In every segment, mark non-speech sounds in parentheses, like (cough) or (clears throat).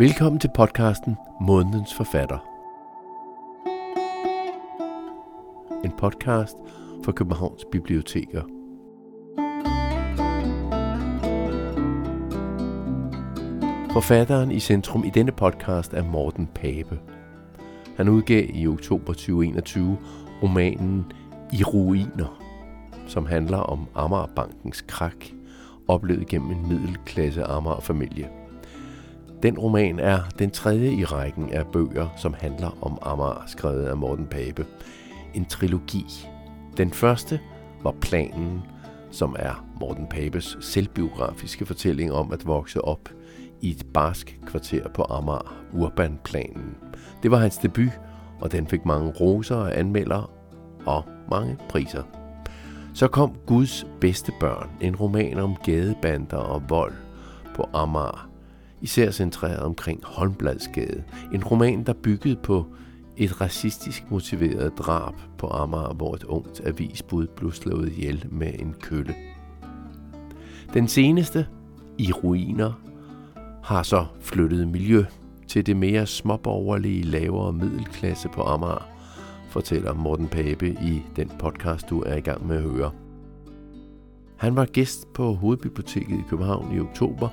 Velkommen til podcasten Månedens Forfatter. En podcast for Københavns Biblioteker. Forfatteren i centrum i denne podcast er Morten Pape. Han udgav i oktober 2021 romanen I ruiner, som handler om Amagerbankens krak, oplevet gennem en middelklasse Amager-familie. Den roman er den tredje i rækken af bøger, som handler om Amager, skrevet af Morten Pape. En trilogi. Den første var Planen, som er Morten Papes selvbiografiske fortælling om at vokse op i et barsk kvarter på Amager, Urbanplanen. Det var hans debut, og den fik mange roser og anmelder og mange priser. Så kom Guds bedste børn, en roman om gadebander og vold på Amager, især centreret omkring Holmbladsgade. En roman, der byggede på et racistisk motiveret drab på Amager, hvor et ungt avisbud blev slået ihjel med en kølle. Den seneste, i ruiner, har så flyttet miljø til det mere småborgerlige, lavere middelklasse på Amager, fortæller Morten Pape i den podcast, du er i gang med at høre. Han var gæst på Hovedbiblioteket i København i oktober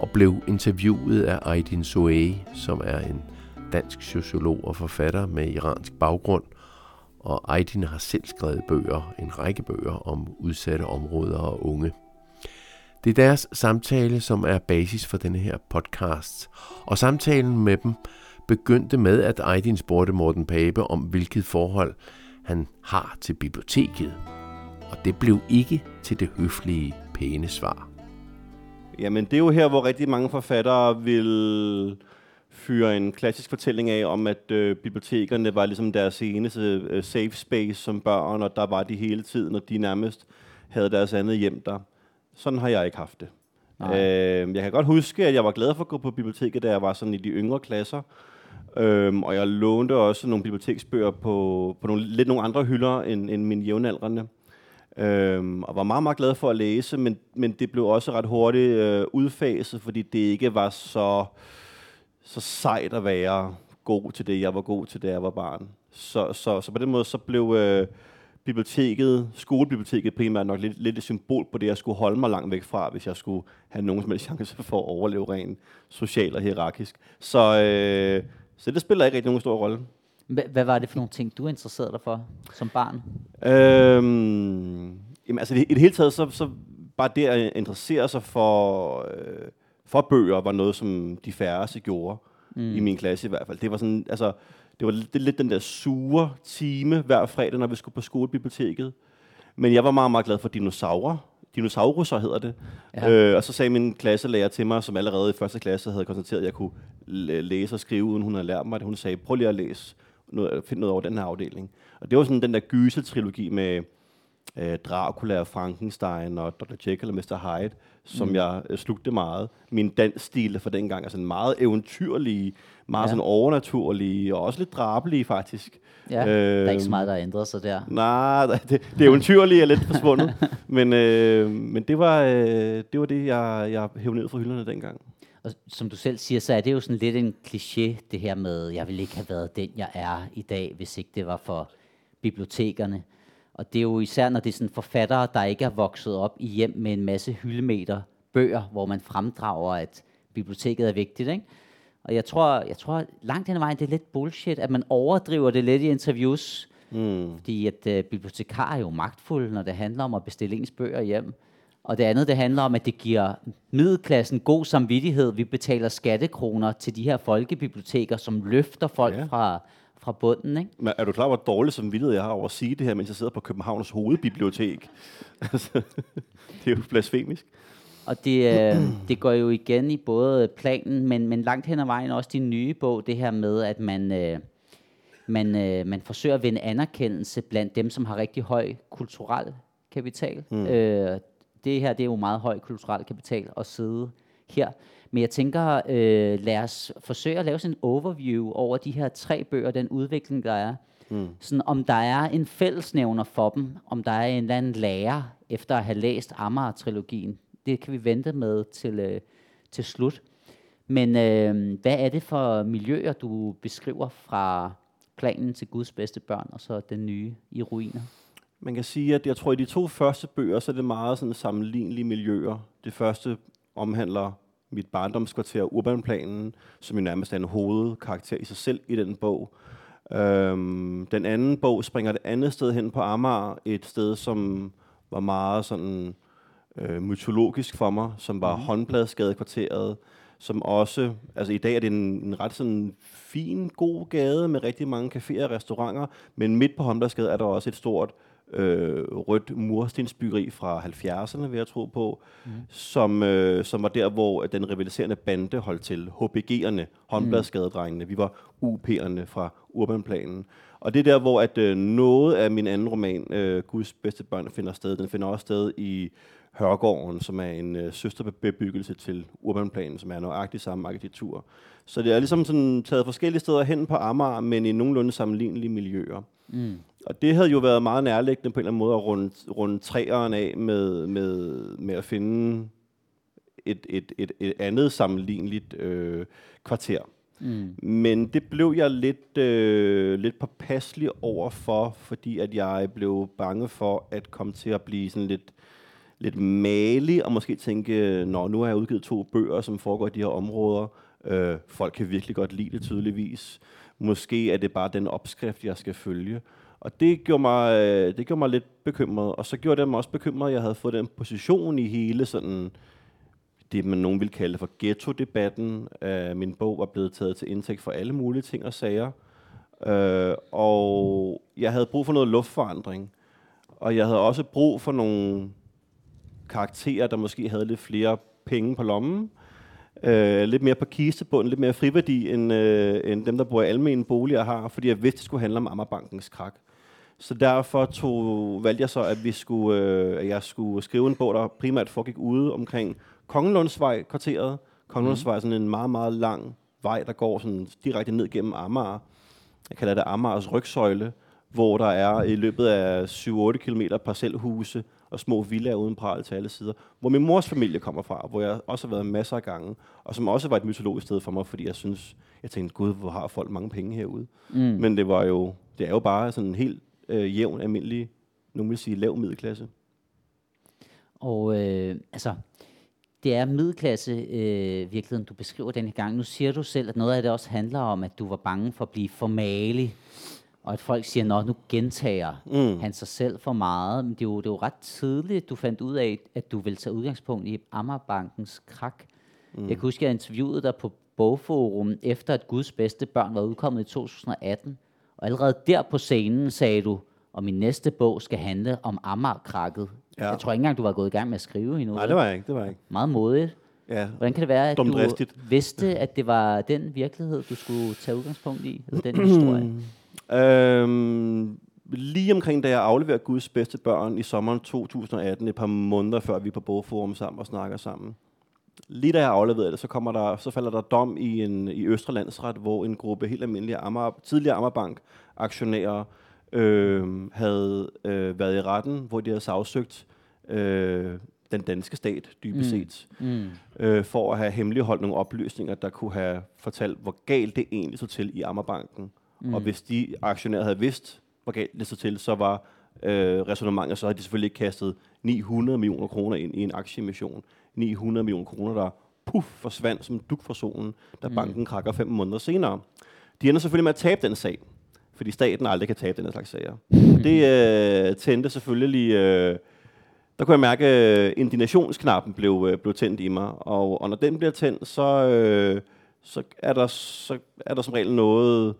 og blev interviewet af Aydin Soei, som er en dansk sociolog og forfatter med iransk baggrund. Og Aydin har selv skrevet bøger, en række bøger om udsatte områder og unge. Det er deres samtale, som er basis for denne her podcast. Og samtalen med dem begyndte med, at Aydin spurgte Morten Pape om, hvilket forhold han har til biblioteket. Og det blev ikke til det høflige, pæne svar. Jamen, det er jo her, hvor rigtig mange forfattere vil fyre en klassisk fortælling af, om at øh, bibliotekerne var ligesom deres eneste øh, safe space som børn, og der var de hele tiden, og de nærmest havde deres andet hjem der. Sådan har jeg ikke haft det. Øh, jeg kan godt huske, at jeg var glad for at gå på biblioteket, da jeg var sådan i de yngre klasser. Øhm, og jeg lånte også nogle biblioteksbøger på, på nogle, lidt nogle andre hylder end, end mine jævnaldrende. Øhm, og var meget, meget glad for at læse, men, men det blev også ret hurtigt øh, udfaset, fordi det ikke var så, så sejt at være god til det, jeg var god til, da jeg var barn. Så, så, så på den måde så blev øh, biblioteket, skolebiblioteket primært nok lidt, lidt et symbol på det, jeg skulle holde mig langt væk fra, hvis jeg skulle have nogen som helst chance for at overleve rent socialt og hierarkisk. Så, øh, så det spiller ikke rigtig nogen stor rolle. Hvad var det for nogle ting, du interesserede dig for som barn? Øhm, jamen, altså i det hele taget, så, så bare det at interessere sig for, øh, for bøger, var noget, som de færreste gjorde, mm. i min klasse i hvert fald. Det var sådan, altså, det var lidt, lidt den der sure time hver fredag, når vi skulle på skolebiblioteket. Men jeg var meget, meget glad for dinosaurer. Dinosauruser hedder det. Ja. Øh, og så sagde min klasselærer til mig, som allerede i første klasse havde konstateret, at jeg kunne læse og skrive, uden hun havde lært mig det. Hun sagde, prøv lige at læse noget, finde noget over den her afdeling. Og det var sådan den der gyseltrilogi med øh, Dracula og Frankenstein og Dr. Jekyll og Mr. Hyde, som mm. jeg øh, slugte meget. Min dansstil for dengang er sådan meget eventyrlige, meget ja. sådan overnaturlige, og også lidt drabelige faktisk. Ja, øh, der er ikke så meget, der ændrer sig der. Nej, det, det eventyrlige er lidt forsvundet, (laughs) men, øh, men det, var, øh, det var det, jeg, jeg hævde ned fra hylderne dengang. Og som du selv siger, så er det jo sådan lidt en kliché, det her med, jeg ville ikke have været den, jeg er i dag, hvis ikke det var for bibliotekerne. Og det er jo især, når det er sådan forfattere, der ikke er vokset op i hjem med en masse hyldemeter bøger, hvor man fremdrager, at biblioteket er vigtigt. Ikke? Og jeg tror, jeg tror langt hen ad vejen, det er lidt bullshit, at man overdriver det lidt i interviews. Mm. Fordi at uh, bibliotekar er jo magtfuld, når det handler om at bestille ens bøger hjem. Og det andet, det handler om, at det giver middelklassen god samvittighed. Vi betaler skattekroner til de her folkebiblioteker, som løfter folk ja. fra, fra bunden. Ikke? Men er du klar, hvor dårlig samvittighed jeg har over at sige det her, mens jeg sidder på Københavns hovedbibliotek? (laughs) Altså, det er jo blasfemisk. Og det, øh, det går jo igen i både planen, men, men langt hen ad vejen også din nye bog, det her med, at man, øh, man, øh, man forsøger at vinde anerkendelse blandt dem, som har rigtig høj kulturel kapital. Mm. Øh, det her det er jo meget høj kulturel kapital at sidde her. Men jeg tænker, øh, lad os forsøge at lave sådan en overview over de her tre bøger, den udvikling, der er. Mm. Sådan, om der er en fællesnævner for dem, om der er en eller anden lærer, efter at have læst Amager-trilogien. Det kan vi vente med til, øh, til slut. Men øh, hvad er det for miljøer, du beskriver fra planen til Guds bedste børn, og så den nye i ruiner? Man kan sige, at jeg tror, at i de to første bøger, så er det meget sådan sammenlignelige miljøer. Det første omhandler mit barndomskvarter, Urbanplanen, som jo nærmest er en hovedkarakter i sig selv i den bog. Øhm, den anden bog springer det andet sted hen på Amager, et sted, som var meget sådan øh, mytologisk for mig, som var mm. håndbladsgadekvarteret, som også, altså i dag er det en, en ret sådan fin, god gade med rigtig mange caféer og restauranter, men midt på Håndbladsgade er der også et stort øh, rødt murstensbyggeri fra 70'erne, vil jeg tro på, mm. som, øh, som var der, hvor den rivaliserende bande holdt til. HBG'erne, håndbladsgadedrengene. Vi var UP'erne fra Urbanplanen. Og det er der, hvor at, øh, noget af min anden roman, øh, Guds bedste børn, finder sted. Den finder også sted i Hørgården, som er en øh, søsterbebyggelse til Urbanplanen, som er nøjagtigt samme arkitektur. Så det er ligesom sådan taget forskellige steder hen på Amager, men i nogenlunde sammenlignelige miljøer. Mm. Og det havde jo været meget nærliggende på en eller anden måde at runde, runde træerne af med, med, med at finde et, et, et, et andet sammenligneligt øh, kvarter. Mm. Men det blev jeg lidt, øh, lidt påpasselig over for, fordi at jeg blev bange for at komme til at blive sådan lidt, lidt malig, og måske tænke, når nu har jeg udgivet to bøger, som foregår i de her områder. Øh, folk kan virkelig godt lide det tydeligvis. Måske er det bare den opskrift, jeg skal følge. Og det gjorde, mig, øh, det gjorde mig lidt bekymret. Og så gjorde det mig også bekymret, at jeg havde fået den position i hele sådan det, man nogen vil kalde for ghetto-debatten. Øh, min bog var blevet taget til indtægt for alle mulige ting og sager. Øh, og jeg havde brug for noget luftforandring. Og jeg havde også brug for nogle karakterer, der måske havde lidt flere penge på lommen. øh, lidt mere på kistebunden, lidt mere friværdi, end, øh, end dem, der bor i almene boliger har, fordi jeg vidste, det skulle handle om Ammerbankens krak. Så derfor tog, valgte jeg så, at, vi skulle, øh, at jeg skulle skrive en bog, der primært foregik ude omkring Kongelundsvej kvarteret. Kongelundsvej er sådan en meget, meget lang vej, der går sådan direkte ned gennem Amager. Jeg kalder det Amagers rygsøjle, hvor der er i løbet af 7-8 km parcelhuse og små villaer uden pral til alle sider, hvor min mors familie kommer fra, hvor jeg også har været masser af gange, og som også var et mytologisk sted for mig, fordi jeg synes, jeg tænkte, gud, hvor har folk mange penge herude. Mm. Men det var jo, det er jo bare sådan en helt øh, jævn, almindelig, nogen vil sige lav middelklasse. Og øh, altså, det er middelklasse øh, virkeligheden, du beskriver den gang. Nu siger du selv, at noget af det også handler om, at du var bange for at blive formalig, og at folk siger, at nu gentager mm. han sig selv for meget. Men det er, jo, det er jo ret tidligt, du fandt ud af, at du ville tage udgangspunkt i Ammerbankens krak. Mm. Jeg kan huske, at jeg interviewede dig på Bogforum, efter at Guds bedste børn var udkommet i 2018. Og allerede der på scenen sagde du, og min næste bog skal handle om Amager-krakket. Ja. Jeg tror ikke engang, du var gået i gang med at skrive endnu. Nej, det var jeg ikke. Det var jeg ikke. Meget modigt. Ja. Hvordan kan det være, at du vidste, at det var den virkelighed, du skulle tage udgangspunkt i? Eller den (clears throat) historie? Øhm, lige omkring, da jeg afleverede Guds bedste børn i sommeren 2018, et par måneder før vi er på Bogforum sammen og snakker sammen, lige da jeg afleverede det, så, kommer der, så falder der dom i, en, i Østre Landsret, hvor en gruppe helt almindelige Amager, tidligere Ammerbank-aktionærer øh, havde øh, været i retten, hvor de havde sagsøgt øh, den danske stat, dybest mm. set, mm. Øh, for at have hemmeligholdt nogle oplysninger, der kunne have fortalt, hvor galt det egentlig så til i Ammerbanken. Mm. Og hvis de aktionærer havde vidst, hvor galt det så til, så var øh, resonemanget, så havde de selvfølgelig ikke kastet 900 millioner kroner ind i en aktieemission. 900 millioner kroner, der puff, forsvandt som duk fra solen, da mm. banken krakker fem måneder senere. De ender selvfølgelig med at tabe den sag, fordi staten aldrig kan tabe den slags sager. Mm. Det øh, tændte selvfølgelig... Øh, der kunne jeg mærke, at indinationsknappen blev, øh, blev tændt i mig, og, og når den bliver tændt, så, øh, så, er der, så er der som regel noget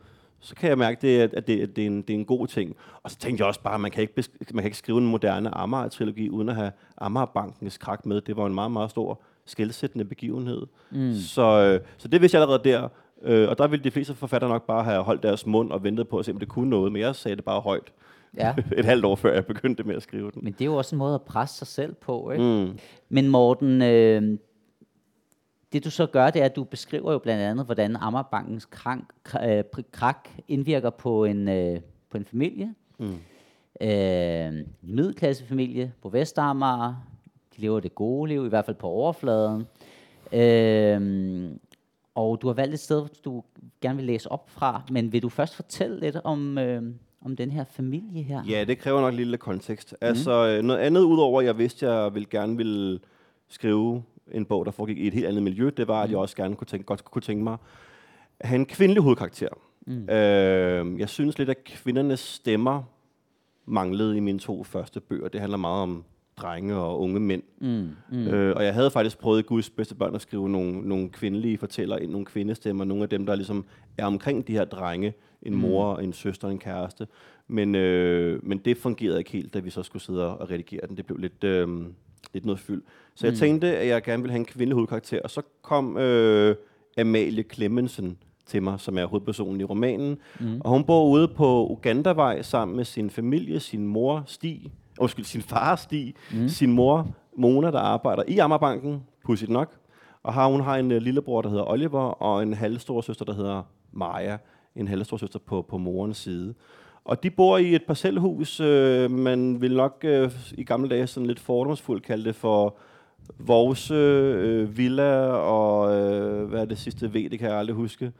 så kan jeg mærke, det, at, det, at det, er en, det er en god ting. Og så tænkte jeg også bare, at man kan ikke, man kan ikke skrive en moderne Amager-trilogi, uden at have Amagerbankens krak med. Det var en meget, meget stor skældsættende begivenhed. Mm. Så, øh, så det vidste jeg allerede der. Øh, og der ville de fleste forfattere nok bare have holdt deres mund og ventet på at se, om det kunne noget. Men jeg sagde det bare højt. Ja. (laughs) Et halvt år før jeg begyndte med at skrive den. Men det er jo også en måde at presse sig selv på, ikke? Mm. Men Morten, øh, det du så gør, det er, at du beskriver jo blandt andet, hvordan Ammerbankens krank, øh, krak indvirker på en, øh, på en familie. Mm. Øh, en middelklassefamilie på Vestamager. De lever det gode liv, i hvert fald på overfladen. Øh, og du har valgt et sted, du gerne vil læse op fra, men vil du først fortælle lidt om, øh, om den her familie her? Ja, det kræver nok en lille kontekst. Mm. Altså, øh, noget andet udover, at jeg vidste, at jeg ville gerne ville skrive en bog, der foregik i et helt andet miljø, det var, at jeg også gerne kunne tænke, godt kunne tænke mig at have en kvindelig hovedkarakter. Mm. Øh, jeg synes lidt, at kvindernes stemmer manglede i mine to første bøger. Det handler meget om drenge og unge mænd. Mm, mm. Øh, og jeg havde faktisk prøvet i Guds bedste børn at skrive nogle, nogle kvindelige fortæller ind, nogle kvindestemmer, nogle af dem, der ligesom er omkring de her drenge, en mm. mor, en søster, en kæreste. Men, øh, men det fungerede ikke helt, da vi så skulle sidde og redigere den. Det blev lidt, øh, lidt noget fyld. Så mm. jeg tænkte, at jeg gerne ville have en kvindelig hovedkarakter, og så kom øh, Amalie Clemmensen til mig, som er hovedpersonen i romanen. Mm. Og hun bor ude på Ugandavej sammen med sin familie, sin mor Stig, undskyld, sin far Stig, mm. sin mor Mona, der arbejder i Ammerbanken, pudsigt nok. Og har, hun har en uh, lillebror, der hedder Oliver, og en halvstor søster, der hedder Maja, en halvstor søster på, på morens side. Og de bor i et parcelhus, øh, man vil nok øh, i gamle dage sådan lidt fordomsfuldt kalde det for vores øh, Villa og øh, hvad er det sidste V, det kan jeg aldrig huske.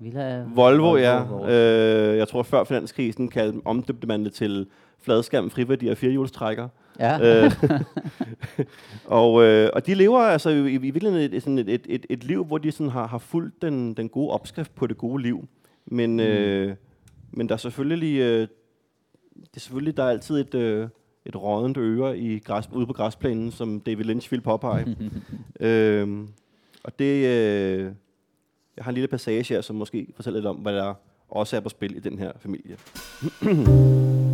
Villa, Volvo, Volvo ja. Øh, jeg tror før finanskrisen kaldte, omdøbte man det til fladskærm, friværdi og firehjulstrækker. Ja. øh, (laughs) og, øh, og de lever altså i, i virkeligheden et, sådan et, et, et, et liv, hvor de sådan har, har fulgt den, den gode opskrift på det gode liv. Men, mm. øh, men der er selvfølgelig, øh, det er selvfølgelig der er altid et, øh, et rådent øre i græs, ude på græsplænen, som David Lynch ville påpege. (laughs) øhm, og det, øh, jeg har en lille passage her, som måske fortæller lidt om, hvad der også er på spil i den her familie. (clears throat)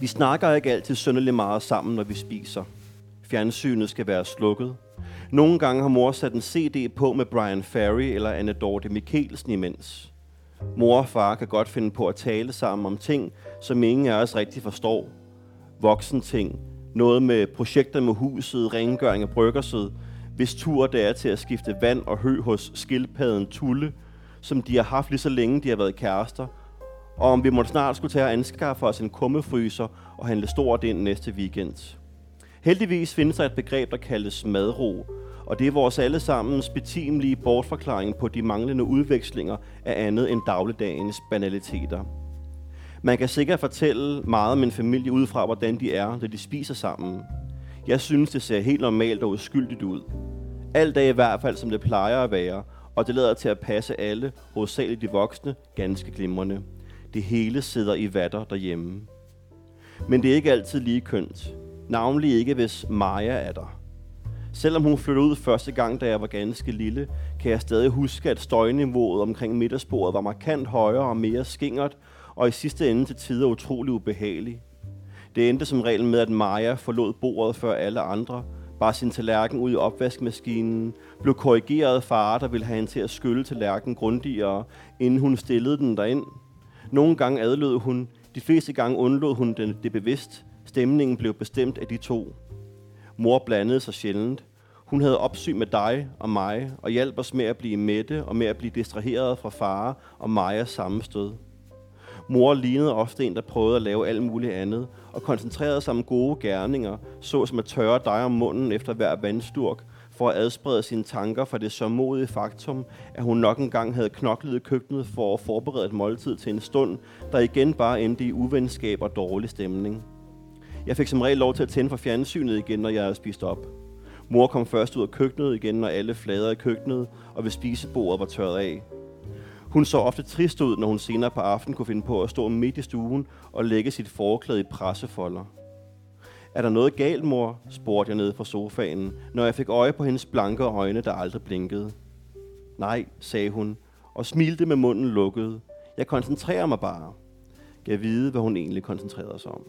Vi snakker ikke altid sønderlig meget sammen, når vi spiser. Fjernsynet skal være slukket. Nogle gange har mor sat en CD på med Brian Ferry eller Anne Dorte Mikkelsen imens. Mor og far kan godt finde på at tale sammen om ting, som ingen af os rigtig forstår. Voksen ting, noget med projekter med huset, rengøring af bryggerset, hvis tur det er til at skifte vand og hø hos skildpadden Tulle, som de har haft lige så længe de har været kærester, og om vi måtte snart skulle tage og anskaffe os en kummefryser og handle stort ind næste weekend. Heldigvis findes der et begreb, der kaldes madro, og det er vores allesammens betimelige bortforklaring på de manglende udvekslinger af andet end dagligdagens banaliteter. Man kan sikkert fortælle meget om en familie ud fra, hvordan de er, når de spiser sammen. Jeg synes, det ser helt normalt og uskyldigt ud. Alt er i hvert fald, som det plejer at være, og det lader til at passe alle, hovedsageligt de voksne, ganske glimrende. Det hele sidder i vatter derhjemme. Men det er ikke altid lige kønt. Navnlig ikke, hvis Maja er der. Selvom hun flyttede ud første gang, da jeg var ganske lille, kan jeg stadig huske, at støjniveauet omkring midtersporet var markant højere og mere skingert, og i sidste ende til tider utrolig ubehagelig. Det endte som regel med, at Maja forlod bordet før alle andre, bar sin tallerken ud i opvaskemaskinen, blev korrigeret af far, der ville have hende til at skylle tallerkenen grundigere, inden hun stillede den derind. Nogle gange adlød hun, de fleste gange undlod hun det bevidst. Stemningen blev bestemt af de to. Mor blandede sig sjældent. Hun havde opsyn med dig og mig, og hjalp os med at blive mætte og med at blive distraheret fra far og Majas sammenstød. Mor lignede ofte en, der prøvede at lave alt muligt andet, og koncentrerede sig om gode gerninger, såsom at tørre dig om munden efter hver vandsturk, for at adsprede sine tanker fra det sørmodige faktum, at hun nok engang havde knoklet i køkkenet for at forberede et måltid til en stund, der igen bare endte i uvenskab og dårlig stemning. Jeg fik som regel lov til at tænde for fjernsynet igen, når jeg havde spist op. Mor kom først ud af køkkenet igen, når alle flader i køkkenet og ved spisebordet var tørret af. Hun så ofte trist ud, når hun senere på aftenen kunne finde på at stå midt i stuen og lægge sit forklæde i pressefolder. Er der noget galt, mor? spurgte jeg nede fra sofaen, når jeg fik øje på hendes blanke øjne, der aldrig blinkede. Nej, sagde hun, og smilte med munden lukket. Jeg koncentrerer mig bare. Jeg vide, hvad hun egentlig koncentrerede sig om.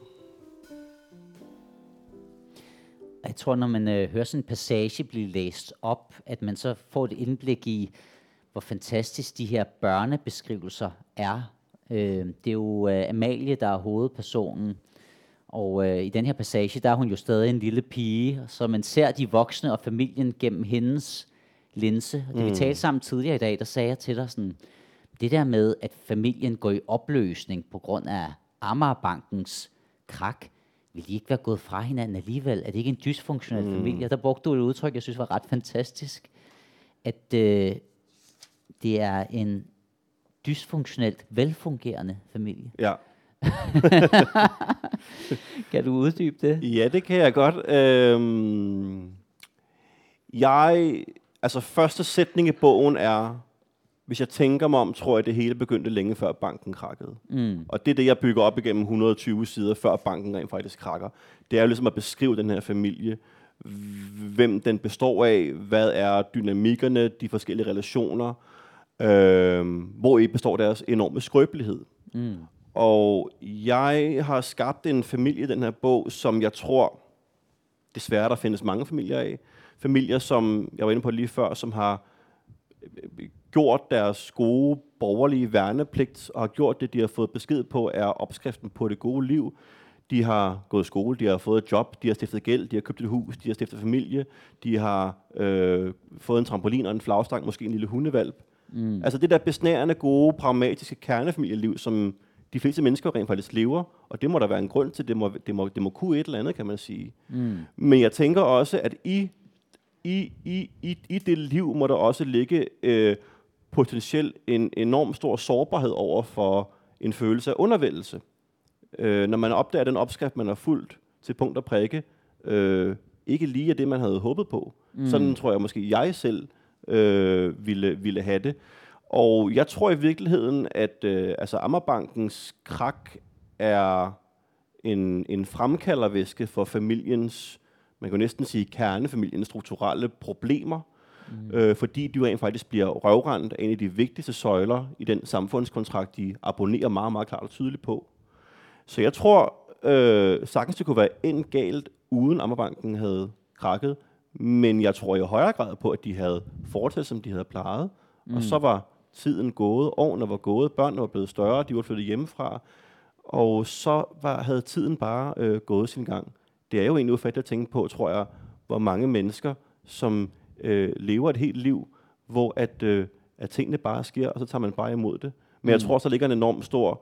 Jeg tror, når man øh, hører sådan en passage blive læst op, at man så får et indblik i, hvor fantastisk de her børnebeskrivelser er. Øh, det er jo øh, Amalie, der er hovedpersonen, og øh, i den her passage, der er hun jo stadig en lille pige, så man ser de voksne og familien gennem hendes linse. Og det mm. vi talte sammen tidligere i dag, der sagde jeg til dig sådan, det der med, at familien går i opløsning på grund af Amagerbankens krak, vil de ikke være gået fra hinanden alligevel? Er det ikke en dysfunktionel Mm. familie? Der brugte du et udtryk, jeg synes var ret fantastisk, at øh, det er en dysfunktionelt velfungerende familie. Ja. (laughs) Kan du uddybe det? Ja, det kan jeg godt. Øhm, jeg, altså første sætning i bogen er, hvis jeg tænker mig om, tror jeg, det hele begyndte længe før banken krakkede. Mm. Og det er det, jeg bygger op igennem 120 sider, før banken rent faktisk krakker. Det er jo ligesom at beskrive den her familie, hvem den består af, hvad er dynamikkerne, de forskellige relationer, øh, hvor i består deres enorme skrøbelighed. Mm. Og jeg har skabt en familie i den her bog, som jeg tror, desværre der findes mange familier af. Familier, som jeg var inde på lige før, som har gjort deres gode borgerlige værnepligt, og har gjort det, de har fået besked på, er opskriften på det gode liv. De har gået i skole, de har fået et job, de har stiftet gæld, de har købt et hus, de har stiftet familie, de har øh, fået en trampolin og en flagstang, måske en lille hundevalp. Mm. Altså det der besnærende, gode, pragmatiske kernefamilieliv, som de fleste mennesker rent faktisk lever, og det må der være en grund til, det må, det må, det må kunne et eller andet, kan man sige. Mm. Men jeg tænker også, at i, i, i, i, i det liv må der også ligge øh, potentielt en enorm stor sårbarhed over for en følelse af undervældelse. Øh, når man opdager den opskrift, man har fulgt til punkt og prikke, øh, ikke lige er det, man havde håbet på. Mm. Sådan tror jeg måske, jeg selv øh, ville, ville have det. Og jeg tror i virkeligheden, at øh, altså Ammerbankens krak er en, en fremkaldervæske for familiens, man kan næsten sige kernefamiliens strukturelle problemer, mm. øh, fordi de jo rent faktisk bliver røvrendt af en af de vigtigste søjler i den samfundskontrakt, de abonnerer meget, meget klart og tydeligt på. Så jeg tror øh, sagtens, det kunne være endt galt, uden Ammerbanken havde krakket, men jeg tror i højere grad på, at de havde fortsat, som de havde plejet, mm. og så var tiden gået, årene var gået, børnene var blevet større, de var flyttet hjemmefra, og så var, havde tiden bare øh, gået sin gang. Det er jo egentlig ufatteligt at tænke på, tror jeg, hvor mange mennesker, som øh, lever et helt liv, hvor at, øh, at tingene bare sker, og så tager man bare imod det. Men jeg Mm. tror, så ligger en enorm stor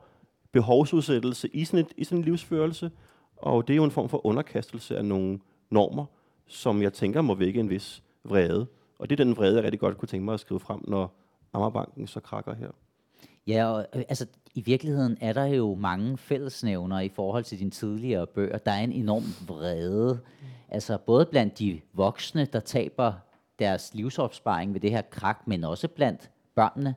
behovsudsættelse i sådan, et, i sådan en livsførelse, og det er jo en form for underkastelse af nogle normer, som jeg tænker må vække en vis vrede. Og det er den vrede, jeg rigtig godt kunne tænke mig at skrive frem, når Ammerbanken så krakker her. Ja, og, øh, altså i virkeligheden er der jo mange fællesnævner i forhold til dine tidligere bøger. Der er en enorm vrede. Altså både blandt de voksne, der taber deres livsopsparing ved det her krak, men også blandt børnene,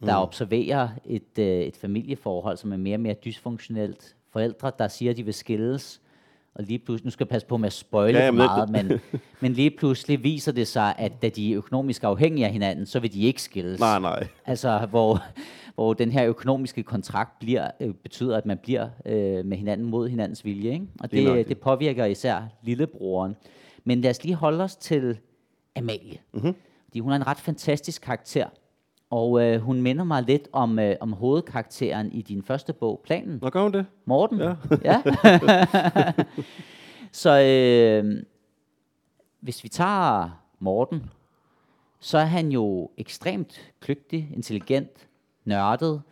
der mm. observerer et, øh, et familieforhold, som er mere og mere dysfunktionelt. Forældre, der siger, at de vil skilles, og lige pludselig, nu skal jeg passe på med at spoile Ja, for meget, men, (laughs) men lige pludselig viser det sig, at da de er økonomisk afhængige af hinanden, så vil de ikke skilles. Nej, nej. Altså, hvor, hvor den her økonomiske kontrakt bliver, øh, betyder, at man bliver øh, med hinanden mod hinandens vilje. Ikke? Og det, nøjagtigt. det påvirker især lillebroren. Men lad os lige holde os til Amalie. Mhm. Fordi hun er en ret fantastisk karakter. Og øh, hun minder mig lidt om, øh, om hovedkarakteren i din første bog, Planen. Nå, gør hun det? Morten. Ja. ja. (laughs) så øh, hvis vi tager Morten, så er han jo ekstremt kløgtig, intelligent, nørdet.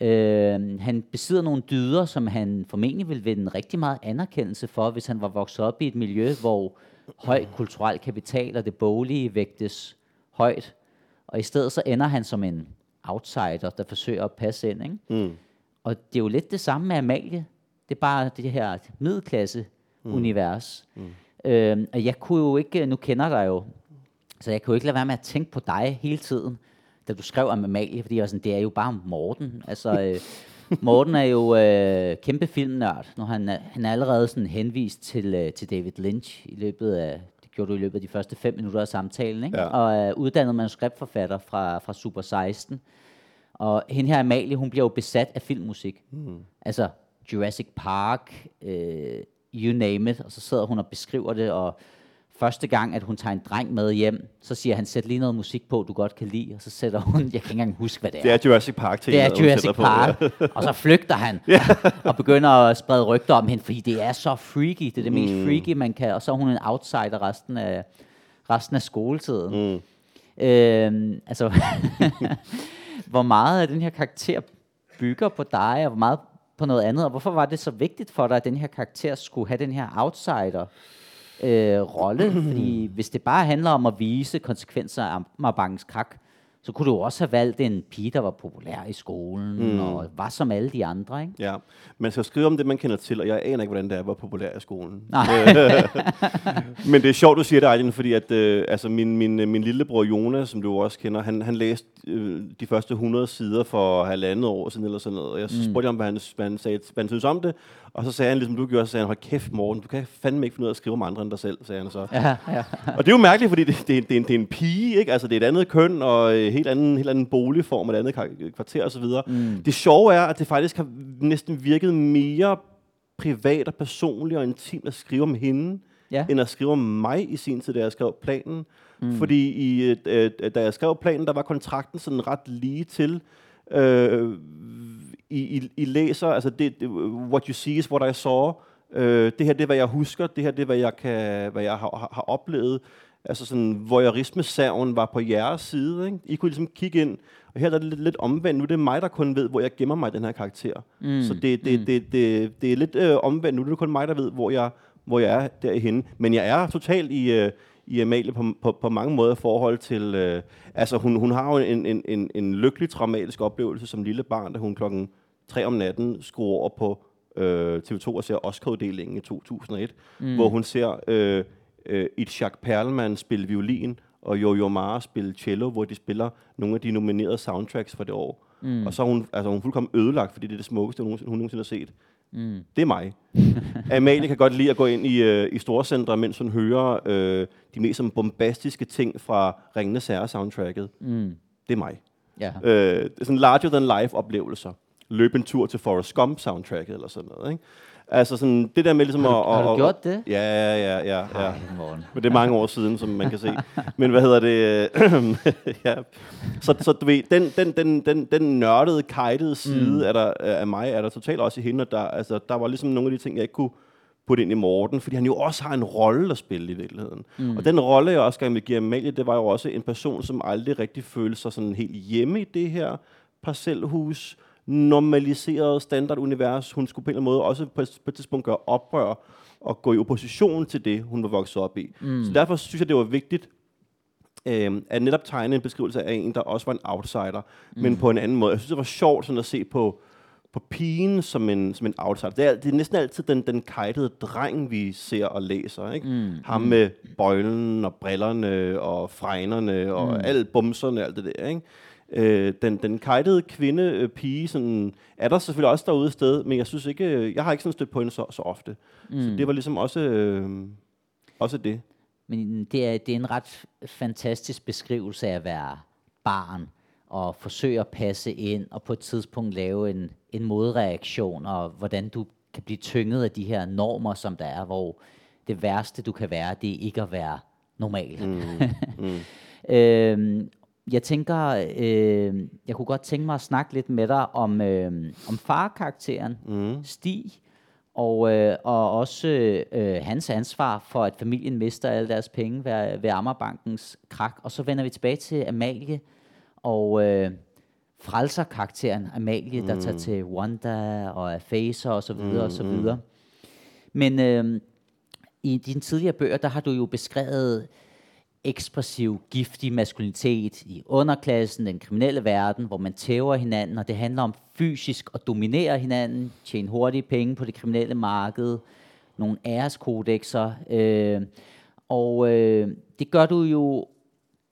Øh, han besidder nogle dyder, som han formentlig vil vinde rigtig meget anerkendelse for, hvis han var vokset op i et miljø, hvor høj kulturel kapital og det boglige vægtes højt. Og i stedet så ender han som en outsider, der forsøger at passe ind. Ikke? Mm. Og det er jo lidt det samme med Amalie. Det er bare det her middelklasse-univers. Mm. Øhm, og jeg kunne jo ikke, nu kender dig jo, så jeg kunne jo ikke lade være med at tænke på dig hele tiden, da du skrev om Amalie, fordi jeg var sådan, det er jo bare Morten. Altså, øh, (laughs) Morten er jo øh, kæmpe filmnørd, når han, er- han er allerede sådan henvist til, øh, til David Lynch i løbet af, gjorde du i løbet af de første fem minutter af samtalen, ikke? Ja. og er uddannet manuskriptforfatter fra, fra Super 16. Og hende her Amalie, hun bliver jo besat af filmmusik. Mm. Altså Jurassic Park, øh, you name it. Og så sidder hun og beskriver det, og første gang, at hun tager en dreng med hjem, så siger han, sæt lige noget musik på, du godt kan lide. Og så sætter hun, jeg kan ikke engang huske, hvad det er. Det er Jurassic Park til Det er Jurassic Park. og så flygter han, og begynder at sprede rygter om hende, fordi det er så freaky. Det er det mest freaky, man kan. Og så er hun en outsider resten af, resten af skoletiden. Mm. Øhm, altså, (laughs) hvor meget af den her karakter bygger på dig, og hvor meget på noget andet, og hvorfor var det så vigtigt for dig, at den her karakter skulle have den her outsider øh, rolle? Fordi (clears throat) hvis det bare handler om at vise konsekvenser af Amagerbankens krak, så kunne du også have valgt en pige, der var populær i skolen, mm. og var som alle de andre, ikke? Ja, man skal skrive om det, man kender til, og jeg aner ikke, hvordan det er at være populær i skolen. Nej. (laughs) Men det er sjovt, du siger det, Ejden, fordi at, øh, altså min, min, min lillebror Jonas, som du også kender, han, han læste øh, de første 100 sider for halvandet år siden, eller sådan noget, og jeg mm. spurgte ham, hvad han, hvad, han sagde, hvad han synes om det, og så sagde han, ligesom du gjorde, så sagde han, hold kæft Morten, du kan fandme ikke finde ud af at skrive om andre end dig selv, sagde han så. Ja, ja. Og det er jo mærkeligt, fordi det, det, det, er, en, det er en pige, ikke? Altså, det er et andet køn, og en helt anden, helt anden boligform, et andet kvarter osv. Mm. Det sjove er, at det faktisk har næsten virket mere privat og personligt og intimt at skrive om hende, Ja. end at skrive om mig i sin tid, da jeg skrev planen. Mm. Fordi i, øh, øh, da jeg skrev planen, der var kontrakten sådan ret lige til, øh, I, I, I læser, altså det, det, what you see is what I saw. Øh, det her det er, hvad jeg husker. Det her det er, hvad jeg, kan, hvad jeg har, har, har oplevet. Altså sådan, voyeurisme-serven var på jeres side. Ikke? I kunne ligesom kigge ind, og her er det lidt, lidt omvendt. Nu er det mig, der kun ved, hvor jeg gemmer mig i den her karakter. Mm. Så det, det, mm. det, det, det er lidt øh, omvendt. Nu er det kun mig, der ved, hvor jeg, hvor jeg er derhenne. Men jeg er totalt i, øh, i Amalie på, på, på mange måder i forhold til... Øh, altså, hun, hun har jo en, en, en, en lykkelig, traumatisk oplevelse som lille barn, da hun klokken 3 om natten skruer over på øh, TV2 og ser Oscar-uddelingen i 2001, mm. hvor hun ser øh, øh, Itzhak Perlman spille violin, og Jojo Mara spille cello, hvor de spiller nogle af de nominerede soundtracks for det år. Mm. Og så er hun, altså, hun er fuldkommen ødelagt, fordi det er det smukkeste, hun, nogensinde- hun nogensinde har set. Mm. Det er mig. (laughs) Amalie kan godt lide at gå ind i, øh, i storcentre, mens hun hører øh, de mest bombastiske ting fra Ringenes Herre-soundtracket. Mm. Det er mig. Ja. Øh, det er sådan larger than life oplevelser. Løb en tur til Forrest Gump soundtracket eller sådan noget, ikke? Altså sådan, det der med ligesom Har du- at... har du gjort det? Ja, ja, ja, ja. ja. Men det er mange år siden, som man kan se. Men hvad hedder det? (clears throat) ja. Så, så du ved, den, den, den, den, den nørdede, kajtede side mm. er der, af mig, er der totalt også i hende. Og der, altså, der var ligesom nogle af de ting, jeg ikke kunne putte ind i Morten, fordi han jo også har en rolle at spille i virkeligheden. Mm. Og den rolle, jeg også gerne vil give Amalie, det var jo også en person, som aldrig rigtig følte sig sådan helt hjemme i det her parcelhus, normaliseret standardunivers. Hun skulle på en eller anden måde også på et, på et tidspunkt gøre oprør og gå i opposition til det, hun var vokset op i. Mm. Så derfor synes jeg, det var vigtigt, øh, at netop tegne en beskrivelse af en, der også var en outsider, mm. men på en anden måde. Jeg synes, det var sjovt sådan at se på, på pigen som en, som en outsider. Det er, det er næsten altid den, den kajtede dreng, vi ser og læser. Ikke? Mm. Ham med bøjlen og brillerne og fregnerne og mm. alle bumserne og alt det der. Ikke? Øh, den, den kajtede kvinde, øh, pige, sådan, er der selvfølgelig også derude et sted, men jeg synes ikke, øh, jeg har ikke sådan stødt på hende så, så ofte. Mm. Så det var ligesom også, øh, også det. Men det er, det er en ret fantastisk beskrivelse af at være barn og forsøge at passe ind og på et tidspunkt lave en, en modreaktion og hvordan du kan blive tynget af de her normer, som der er, hvor det værste du kan være, det er ikke at være normal. Mm. (laughs) mm. øhm, jeg tænker, øh, jeg kunne godt tænke mig at snakke lidt med dig om, øh, om farkarakteren, mm. Stig, og, øh, og også øh, hans ansvar for, at familien mister alle deres penge ved, ved Amagerbankens krak. Og så vender vi tilbage til Amalie og øh, frelserkarakteren Amalie, mm. der tager til Wanda og er facer og så videre og så videre. Men øh, i dine tidligere bøger, der har du jo beskrevet ekspressiv, giftig maskulinitet i underklassen, den kriminelle verden, hvor man tæver hinanden, og det handler om fysisk at dominere hinanden, tjene hurtige penge på det kriminelle marked, nogle æreskodexer, øh, og øh, det gør du jo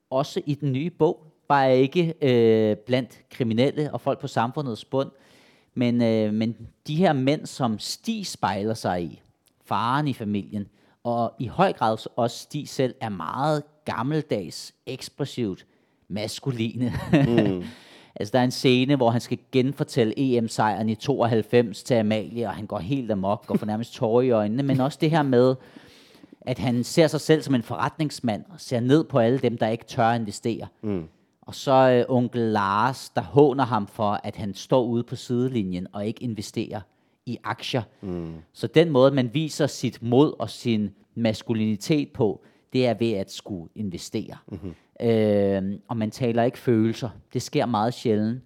også i den nye bog, bare ikke øh, blandt kriminelle og folk på samfundets bund, men, øh, men de her mænd, som Stig spejler sig i, faren i familien, og i høj grad også Stig selv, er meget gammeldags, ekspressivt, maskuline. Mm. (laughs) altså der er en scene, hvor han skal genfortælle EM-sejren i 92 til Amalie, og han går helt amok og får nærmest tårer i øjnene, men også det her med, at han ser sig selv som en forretningsmand, og ser ned på alle dem, der ikke tør investere. Mm. Og så øh, onkel Lars, der håner ham for, at han står ude på sidelinjen og ikke investerer i aktier. Mm. Så den måde, man viser sit mod og sin maskulinitet på, det er ved at skulle investere. Mm-hmm. Øh, og man taler ikke følelser. Det sker meget sjældent.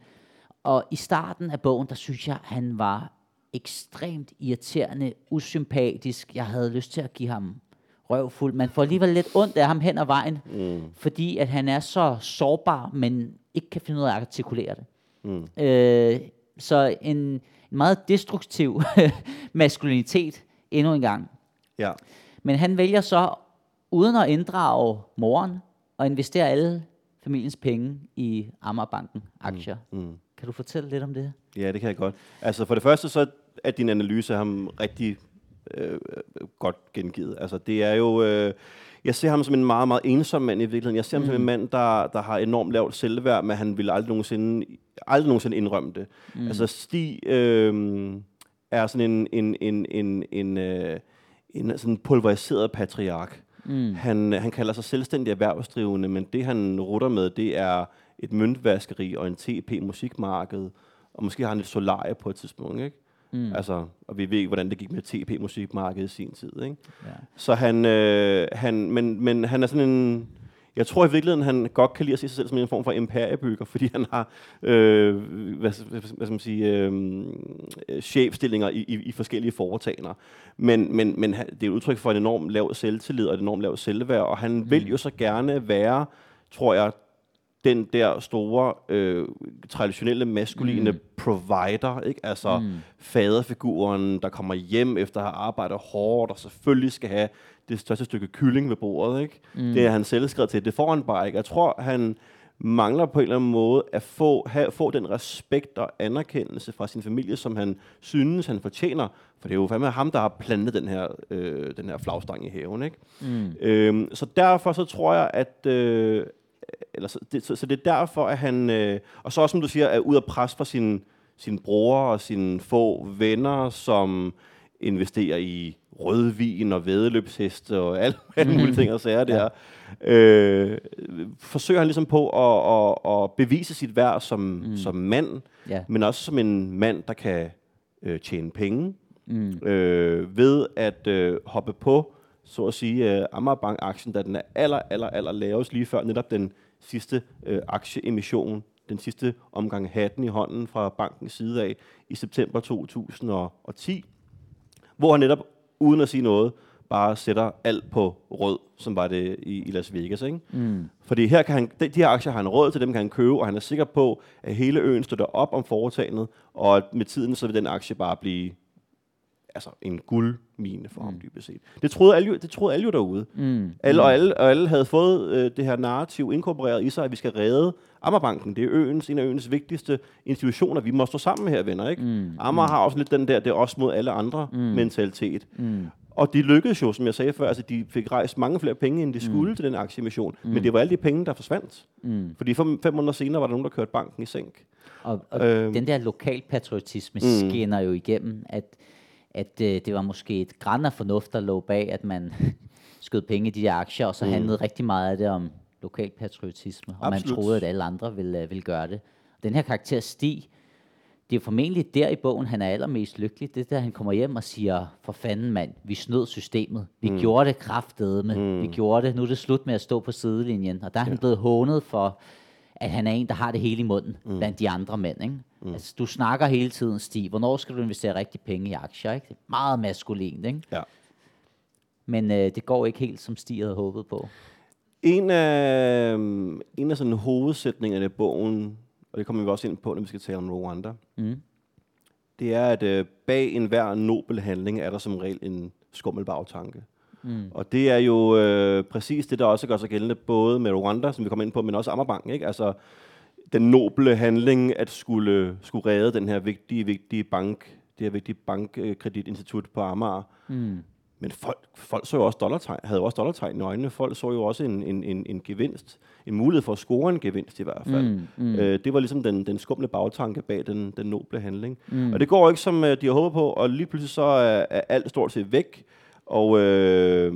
Og i starten af bogen, der synes jeg, han var ekstremt irriterende, usympatisk. Jeg havde lyst til at give ham røvfuld. Man får alligevel lidt ondt af ham hen ad vejen, mm. fordi at han er så sårbar, men ikke kan finde ud af at artikulere det. Mm. Øh, så en, en meget destruktiv (laughs) maskulinitet endnu en gang. Ja. Men han vælger så, uden at inddrage moren, at investere alle familiens penge i Amagerbanken aktier. Mm. Mm. Kan du fortælle lidt om det? Ja, det kan jeg godt. Altså for det første, så er din analyse ham rigtig øh, godt gengivet. Altså det er jo... Øh, jeg ser ham som en meget, meget ensom mand i virkeligheden. Jeg ser ham mm. som en mand, der, der har enormt lavt selvværd, men han vil aldrig nogensinde, aldrig nogensinde indrømme det. Mm. Altså Stig øh, er sådan en, en, en, en, en, øh, en sådan pulveriseret patriark. Mm. Han, han kalder sig selvstændig erhvervsdrivende, men det han rutter med, det er et møntvaskeri og en TP-musikmarked, og måske har han et solarie på et tidspunkt, ikke? Mm. Altså, og vi ved hvordan det gik med TP-musikmarkedet i sin tid, ikke? Ja. Så han, øh, han, men, men han er sådan en, jeg tror i virkeligheden, han godt kan lide at se sig selv som en form for imperiebygger, fordi han har øh, hvad, hvad, hvad skal man sige, øh, chefstillinger i, i, i forskellige foretagender. Men, men, men det er et udtryk for en enorm lav selvtillid og et enormt lav selvværd, og han mm. vil jo så gerne være, tror jeg, den der store øh, traditionelle maskuline mm. provider, ikke? altså mm. faderfiguren, der kommer hjem efter at have arbejdet hårdt, og selvfølgelig skal have det største stykke kylling ved bordet. Ikke? Mm. Det er han selv skrevet til. Det får han bare ikke. Jeg tror, han mangler på en eller anden måde at få, have, få den respekt og anerkendelse fra sin familie, som han synes, han fortjener. For det er jo fandme ham, der har plantet den her, øh, den her flagstang i haven. Ikke? Mm. Øhm, så derfor så tror jeg, at, øh, eller så, det, så, så det er derfor, at han, øh, og så også som du siger, er ud af pres fra sin, sin bror og sine få venner, som investerer i rødvin og vædeløbsheste og alle, (laughs) alle mulige ting og sager der. Ja. Øh, forsøger han ligesom på at, at, at bevise sit værd som, mm. som mand, ja. men også som en mand, der kan øh, tjene penge, mm. øh, ved at øh, hoppe på så at sige, uh, Amagerbank-aktien, da den er aller, aller, aller lavest lige før netop den sidste uh, aktieemission, den sidste omgang hatten i hånden fra bankens side af i september 2010, hvor han netop, uden at sige noget, bare sætter alt på rød, som var det i, i Las Vegas. Ikke? Mm. Fordi her kan han, de, de her aktier har han råd til, dem kan han købe, og han er sikker på, at hele øen støtter op om foretagendet, og at med tiden så vil den aktie bare blive altså en guldmine for mm. ham dybest set. Det troede alle jo, det troede alle jo derude. Mm. Alle, og, alle, og alle havde fået øh, det her narrativ inkorporeret i sig, at vi skal redde Ammerbanken. Det er øens, en af øens vigtigste institutioner. Vi må stå sammen her, venner. Ikke? Mm. Amager mm. har også lidt den der, det er også mod alle andre mm. mentalitet. Mm. Og de lykkedes jo, som jeg sagde før, altså de fik rejst mange flere penge, end de skulle mm. til den aktiemission. Mm. Men det var alle de penge, der forsvandt. Mm. Fordi fem, fem måneder senere var der nogen, der kørte banken i sænk. Og, og øhm. den der lokalpatriotisme mm. skinner jo igennem, at at øh, det var måske et græn af fornuft, der lå bag, at man (laughs) skød penge i de der aktier, og så mm. handlede rigtig meget af det om lokalpatriotisme, og Absolut. man troede, at alle andre ville, øh, ville gøre det. Den her karakter Stig, det er formentlig der i bogen, han er allermest lykkelig. Det er der, han kommer hjem og siger, for fanden mand, vi snød systemet. Vi mm. gjorde det kraftedeme. Mm. Vi gjorde det. Nu er det slut med at stå på sidelinjen. Og der er ja. han blevet hånet for, at han er en, der har det hele i munden mm. blandt de andre mænd. Ikke? Mm. Altså, du snakker hele tiden, Stig. Hvornår skal du investere rigtig penge i aktier? Ikke? Det er meget maskulint. Ikke? Ja. Men øh, det går ikke helt, som Stig havde håbet på. En af, en af sådan hovedsætningerne i bogen, og det kommer vi også ind på, når vi skal tale om Rwanda, mm. det er, at øh, bag enhver nobel handling er der som regel en skummel bagtanke. Mm. Og det er jo øh, præcis det, der også gør sig gældende både med Rwanda, som vi kommer ind på, men også Ammerbank. Ikke? Altså, den noble handling at skulle, skulle redde den her vigtige, vigtige bank, det her vigtige bankkreditinstitut på Amager. Mm. Men folk, folk så jo også dollartegn, havde jo også dollartegn i øjnene. Folk så jo også en, en, en, en gevinst, en mulighed for at score en gevinst i hvert fald. Mm, mm. Øh, det var ligesom den, den skumle bagtanke bag den, den noble handling. Mm. Og det går ikke, som øh, de har håbet på, og lige pludselig så er, er alt stort set væk. Og, øh,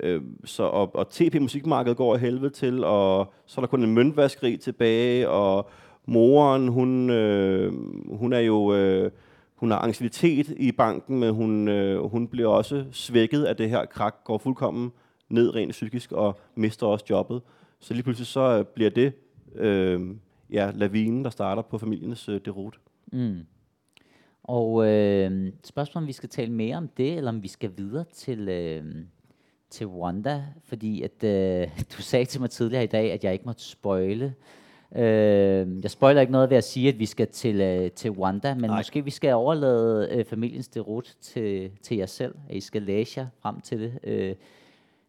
øh, så, og, og TP-musikmarkedet går af helvede til, og så er der kun en møntvaskeri tilbage, og moren, hun, øh, hun er jo... Øh, hun har angstinitet i banken, men hun, øh, hun bliver også svækket af det her krak, går fuldkommen ned rent psykisk og mister også jobbet. Så lige pludselig så øh, bliver det øh, ja, lavinen, der starter på familiens øh, derot. Mm. Og øh, spørgsmålet om vi skal tale mere om det, eller om vi skal videre til, øh, til Wanda, fordi at øh, (laughs) du sagde til mig tidligere i dag, at jeg ikke måtte spoile. Øh, jeg spoiler ikke noget ved at sige, at vi skal til, øh, til Wanda, men Nej. måske vi skal overlade øh, familiens derut til, til jer selv, at I skal læse jer frem til det. Øh,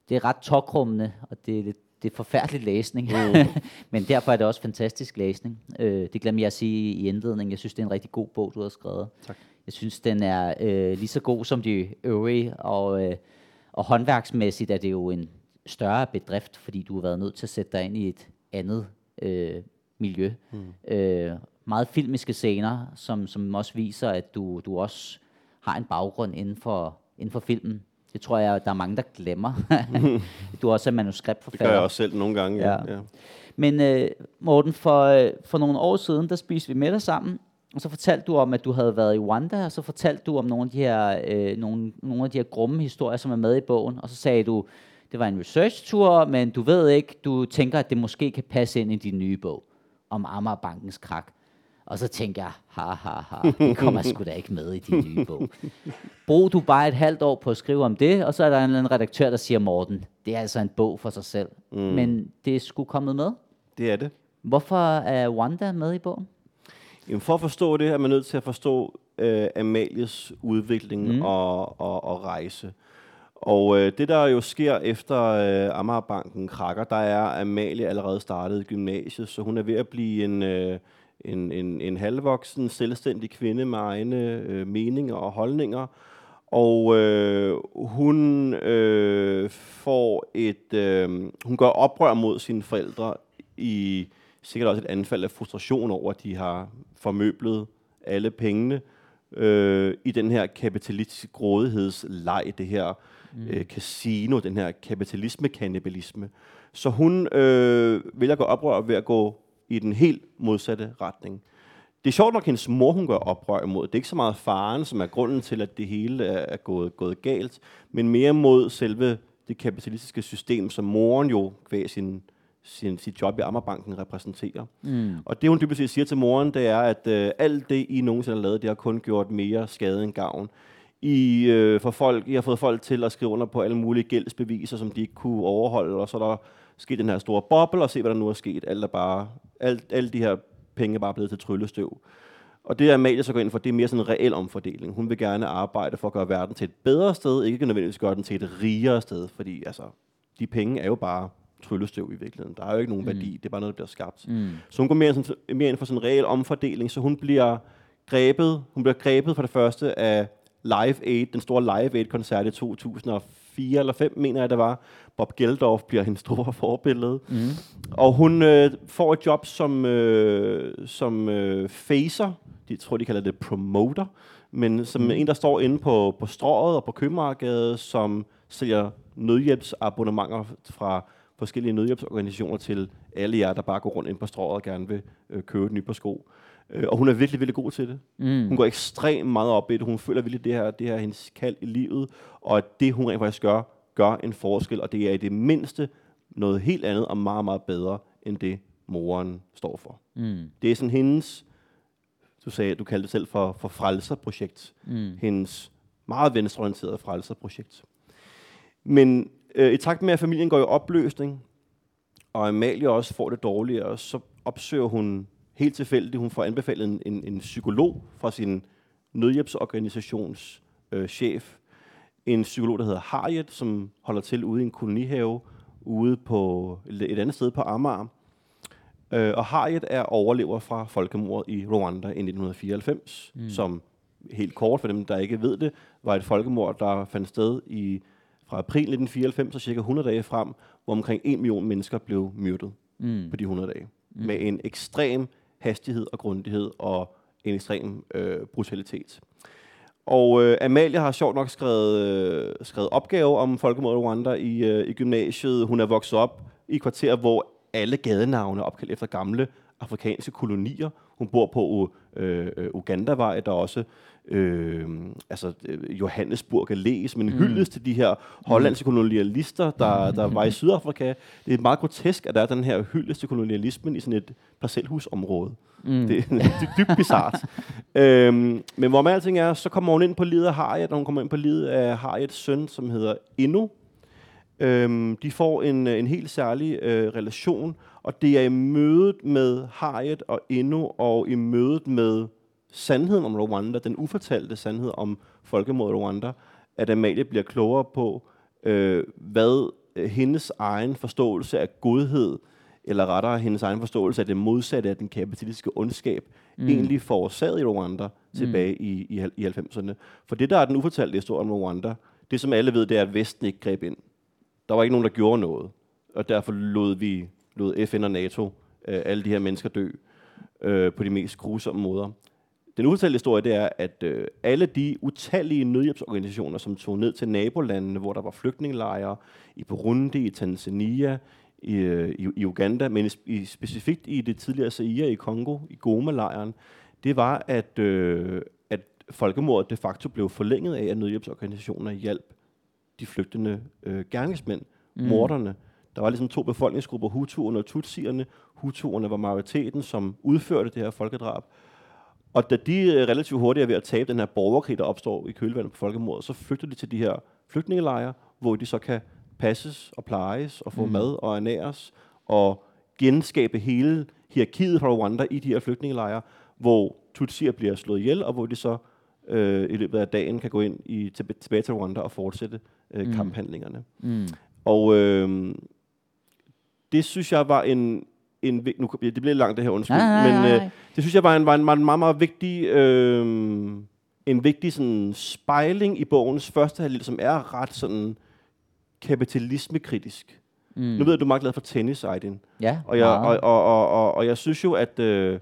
det er ret tokrummende, og det er, lidt, det er forfærdelig læsning, mm. (laughs) men derfor er det også fantastisk læsning. Øh, det glemmer jeg at sige i indledningen. Jeg synes, det er en rigtig god bog, du har skrevet. Tak. Jeg synes, den er øh, lige så god som de øvrige, og, øh, og håndværksmæssigt er det jo en større bedrift, fordi du har været nødt til at sætte dig ind i et andet øh, miljø. Mm. Øh, meget filmiske scener, som, som også viser, at du, du også har en baggrund inden for, inden for filmen. Det tror jeg, der er mange, der glemmer. (laughs) du er også er Det manuskriptforfatter. gør jeg også selv nogle gange. Ja. Ja. Ja. Men øh, Morten, for, øh, for nogle år siden, der spiste vi middag sammen, og så fortalte du om, at du havde været i Rwanda, og så fortalte du om nogle af de her, øh, nogle, nogle af de her grumme historier, som er med i bogen, og så sagde du, det var en research-tur, men du ved ikke, du tænker, at det måske kan passe ind i din nye bog om Amagerbankens krak. Og så tænker jeg, ha, ha, ha, det kommer sgu da ikke med i din nye bog. Brug du bare et halvt år på at skrive om det, og så er der en eller anden redaktør, der siger, Morten, det er altså en bog for sig selv. Mm. Men det er sgu kommet med. Det er det. Hvorfor er Wanda med i bogen? Jamen for at forstå det, er man nødt til at forstå øh, Amalies udvikling mm. og, og, og rejse. Og øh, det, der jo sker efter øh, Amagerbanken krakker, der er Amalie allerede startet i gymnasiet, så hun er ved at blive en, øh, en, en, en halvvoksen, selvstændig kvinde med egne øh, meninger og holdninger. Og øh, hun øh, får et, øh, hun gør oprør mod sine forældre i sikkert også et anfald af frustration over, at de har formøblet alle pengene øh, i den her kapitalistiske grådighedsleg, det her mm. øh, casino, den her kapitalisme-kannibalisme. Så hun øh, vælger at gå oprør ved at gå i den helt modsatte retning. Det er sjovt nok, at hendes mor hun gør oprør imod. Det er ikke så meget faren, som er grunden til, at det hele er, gået, gået galt, men mere mod selve det kapitalistiske system, som moren jo kvæg sin, sin, sit job i Ammerbanken repræsenterer. Mm. Og det, hun dybest set siger til moren, det er, at øh, alt det, I nogensinde har lavet, det har kun gjort mere skade end gavn. I, øh, for folk, I har fået folk til at skrive under på alle mulige gældsbeviser, som de ikke kunne overholde, og så er der sket den her store boble, og se, hvad der nu er sket. Alt er bare, alt, alle de her penge er bare blevet til tryllestøv. Og det, Amalie så går ind for, det er mere sådan en reel omfordeling. Hun vil gerne arbejde for at gøre verden til et bedre sted, ikke nødvendigvis gøre den til et rigere sted, fordi altså, de penge er jo bare tryllestøv i virkeligheden. Der er jo ikke nogen mm. værdi, det er bare noget, der bliver skabt. Mm. Så hun går mere, sådan, mere ind for sådan en reel omfordeling, så hun bliver grebet, hun bliver grebet for det første af Live Aid, den store Live Aid-koncert i 2004 eller 5, mener jeg, det var. Bob Geldof bliver hendes store (laughs) forbillede. Mm. Og hun øh, får et job som, øh, som øh, facer, de tror, de kalder det promoter, men som mm. en, der står inde på, på strået og på købmarkedet, som sælger nødhjælpsabonnementer fra forskellige nødhjælpsorganisationer til alle jer, der bare går rundt ind på strået og gerne vil øh, købe et nyt par sko. Øh, og hun er virkelig, virkelig god til det. Mm. Hun går ekstremt meget op i det. Hun føler virkelig, det her, det her er hendes kald i livet, og at det, hun rent faktisk gør, gør en forskel, og det er i det mindste noget helt andet og meget, meget bedre, end det moren står for. Mm. Det er sådan hendes, du sagde, du kaldte det selv for, for frelserprojekt. Mm. Hendes meget venstreorienterede frelserprojekt. Men øh, i takt med, at familien går i opløsning, og Amalie også får det dårligere, så opsøger hun helt tilfældigt, hun får anbefalet en, en, en psykolog fra sin nødhjælpsorganisations øh, chef. En psykolog, der hedder Harriet, som holder til ude i en kolonihave ude på et andet sted på Amager. Øh, og Harriet er overlever fra folkemordet i Rwanda i 1994, mm. som helt kort for dem, der ikke ved det, var et folkemord, der fandt sted i fra april 1994 og cirka 100 dage frem, hvor omkring 1 million mennesker blev myrdet mm. på de 100 dage. Mm. Med en ekstrem hastighed og grundighed og en ekstrem øh, brutalitet. Og øh, Amalie har sjovt nok skrevet, øh, skrevet opgave om folkemordet Rwanda i, øh, i gymnasiet. Hun er vokset op i et kvarter, hvor alle gadenavne er opkaldt efter gamle afrikanske kolonier. Hun bor på øh, øh, Ugandavej, der er også øh, altså, øh, Johannesburg Allé, som en mm. hyldest til de her hollandske kolonialister, der, (laughs) der var i Sydafrika. Det er meget grotesk, at der er den her hyldest til kolonialismen i sådan et parcelhusområde. Mm. Det, det er dybt bizart. (laughs) øhm, men hvor man alting er, så kommer hun ind på livet af Harriet, og hun kommer ind på livet af Harriets søn, som hedder Inno. Øhm, de får en, en helt særlig øh, relation, og det er i mødet med Harriet og Inno, og i mødet med sandheden om Rwanda, den ufortalte sandhed om folkemordet Rwanda, at Amalie bliver klogere på, øh, hvad øh, hendes egen forståelse af godhed, eller rettere hendes egen forståelse af det modsatte af den kapitalistiske ondskab, mm. egentlig forårsaget i Rwanda tilbage mm. i, i, i 90'erne. For det, der er den ufortalte historie om Rwanda, det som alle ved, det er, at Vesten ikke greb ind. Der var ikke nogen, der gjorde noget. Og derfor lod vi lod FN og NATO øh, alle de her mennesker dø øh, på de mest grusomme måder. Den ufortalte historie, det er, at øh, alle de utallige nødhjælpsorganisationer, som tog ned til nabolandene, hvor der var flygtningelejre, i Burundi, i Tanzania, i, øh, i, i Uganda, men i, specifikt i det tidligere Zaire i Kongo, i Goma-lejren, det var, at, øh, at folkemordet de facto blev forlænget af, at nødhjælpsorganisationer hjalp de flygtende øh, gerningsmænd, mm. morderne. Der var ligesom to befolkningsgrupper, Hutuerne og Tutsierne. Hutuerne var majoriteten, som udførte det her folkedrab. Og da de øh, relativt hurtigt er ved at tabe den her borgerkrig, der opstår i kølvandet på folkemordet, så flygter de til de her flygtningelejre, hvor de så kan passes og plejes og få mm. mad og ernæres og genskabe hele hierarkiet fra Rwanda i de her flygtningelejre, hvor Tutsier bliver slået ihjel, og hvor de så øh, i løbet af dagen kan gå ind i, tilbage til Rwanda og fortsætte øh, mm. kamphandlingerne. Mm. Og øh, det synes jeg var en, en nu, det bliver langt det her, undskyld, nej, nej, nej. men øh, det synes jeg var en, var en, var en meget, meget vigtig, øh, en vigtig sådan, spejling i bogens første halvdel, som er ret sådan kapitalismekritisk. Mm. Nu ved jeg, at du er meget glad for tennis, Aydin. Ja, og jeg, og, og, og, og, og jeg synes jo, at, øh,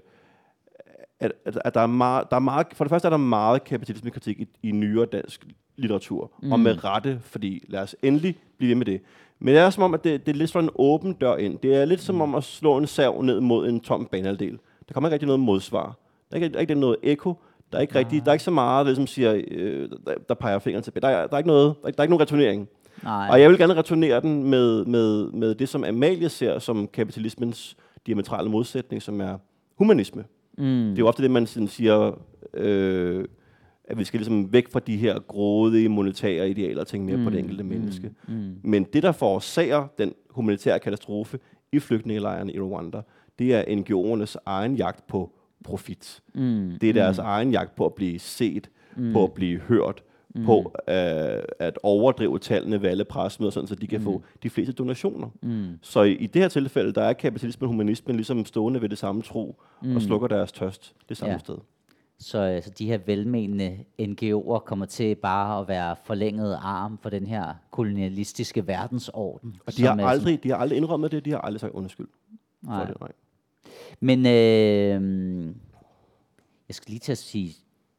at, at, at der, er meget, der er meget, for det første er der meget kapitalismekritik i, i nyere dansk litteratur, mm. og med rette, fordi lad os endelig blive ved med det. Men det er som om, at det, det er lidt sådan en åben dør ind. Det er lidt som om at slå en sav ned mod en tom banehalvdel. Der kommer ikke rigtig noget modsvar. Der er ikke, der er ikke noget ekko. Der er ikke, rigtig, der er ikke så meget, der, som siger, øh, der, der peger fingeren tilbage. Der er, der er ikke noget, der er, der er ikke nogen returnering. Nej. Og jeg vil gerne returnere den med, med, med det, som Amalie ser som kapitalismens diametrale modsætning, som er humanisme. Mm. Det er jo ofte det, man sådan siger, øh, at vi skal ligesom væk fra de her grådige monetære idealer og tænke mere mm. på det mm. enkelte menneske. Mm. Mm. Men det, der forårsager den humanitære katastrofe i flygtningelejrene i Rwanda, det er NGO'ernes egen jagt på profit. Mm. Det er deres mm. egen jagt på at blive set, mm. på at blive hørt, mm. på uh, at overdrive tallene ved alle pressemøder, sådan, så de kan mm. få de fleste donationer. Mm. Så i, i det her tilfælde, der er kapitalismen og humanismen ligesom stående ved det samme tro, mm. og slukker deres tørst det samme ja. sted. Så altså, de her velmenende NGO'er kommer til bare at være forlænget arm for den her kolonialistiske verdensorden. Og de har, aldrig, de har aldrig indrømmet det, de har aldrig sagt undskyld nej. for det. Nej. Men øh, jeg skal lige til at sige,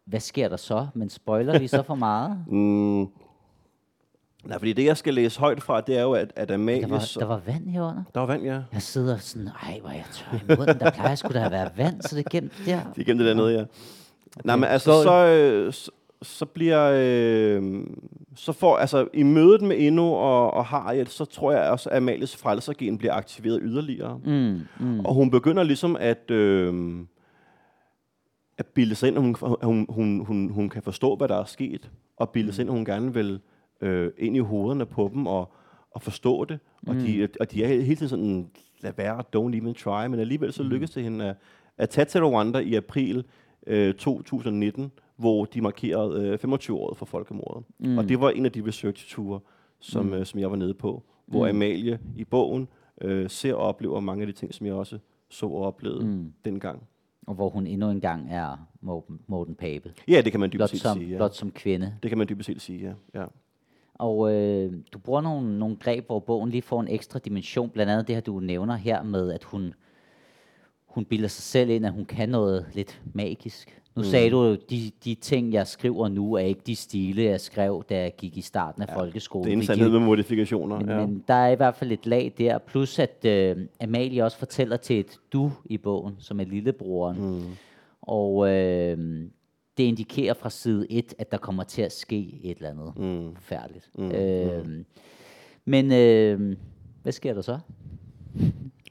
hvad sker der så? Men spoiler vi så for meget? (laughs) mm, Nej, fordi det, jeg skal læse højt fra, det er jo, at, at Amalie... Der var, der var vand herunder? Der var vand, ja. Jeg sidder sådan, ej, hvor jeg tør i munden. Der plejer sgu da at være vand, så det er gemt der. Det er gemt det dernede, ja. Okay. Nej, men altså, så, øh, så, så bliver... Øh, så får, altså, i mødet med Inno og, og Harriet, så tror jeg også, at Amalies frelsergen bliver aktiveret yderligere. Mm, mm. Og hun begynder ligesom at... Øh, at bilde sig ind, at hun, hun, hun, hun, hun kan forstå, hvad der er sket, og bilde sig ind, at hun gerne vil øh, ind i hovederne på dem og, og forstå det. Mm. Og, de, og de er hele tiden sådan, lad være, don't even try, men alligevel så mm. lykkes det hende at, at tage til Rwanda i april øh, 2019, hvor de markerede øh, 25-året for folkemordet. Mm. Og det var en af de research-ture, som, mm. øh, som jeg var nede på, hvor mm. Amalie i bogen øh, ser og oplever mange af de ting, som jeg også så og oplevede mm. dengang. Og hvor hun endnu engang er Morten, Morten Pape. Ja, det kan man dybest set sige. Ja. Blot som kvinde. Det kan man dybest set sige, ja. ja. Og øh, du bruger nogle, nogle greb, hvor bogen lige får en ekstra dimension. Blandt andet det her, du nævner her med, at hun hun bilder sig selv ind, at hun kan noget lidt magisk. Nu mm. sagde du jo, de, de ting, jeg skriver nu, er ikke de stile, jeg skrev, da jeg gik i starten af ja, folkeskolen. Det er en sandhed med modifikationer. Men, ja. men der er i hvert fald et lag der. Plus at øh, Amalie også fortæller til et du i bogen, som er lillebroren. Mm. Og øh, det indikerer fra side 1, at der kommer til at ske et eller andet mm. forfærdeligt. Mm. Øh, mm. Men øh, hvad sker der så?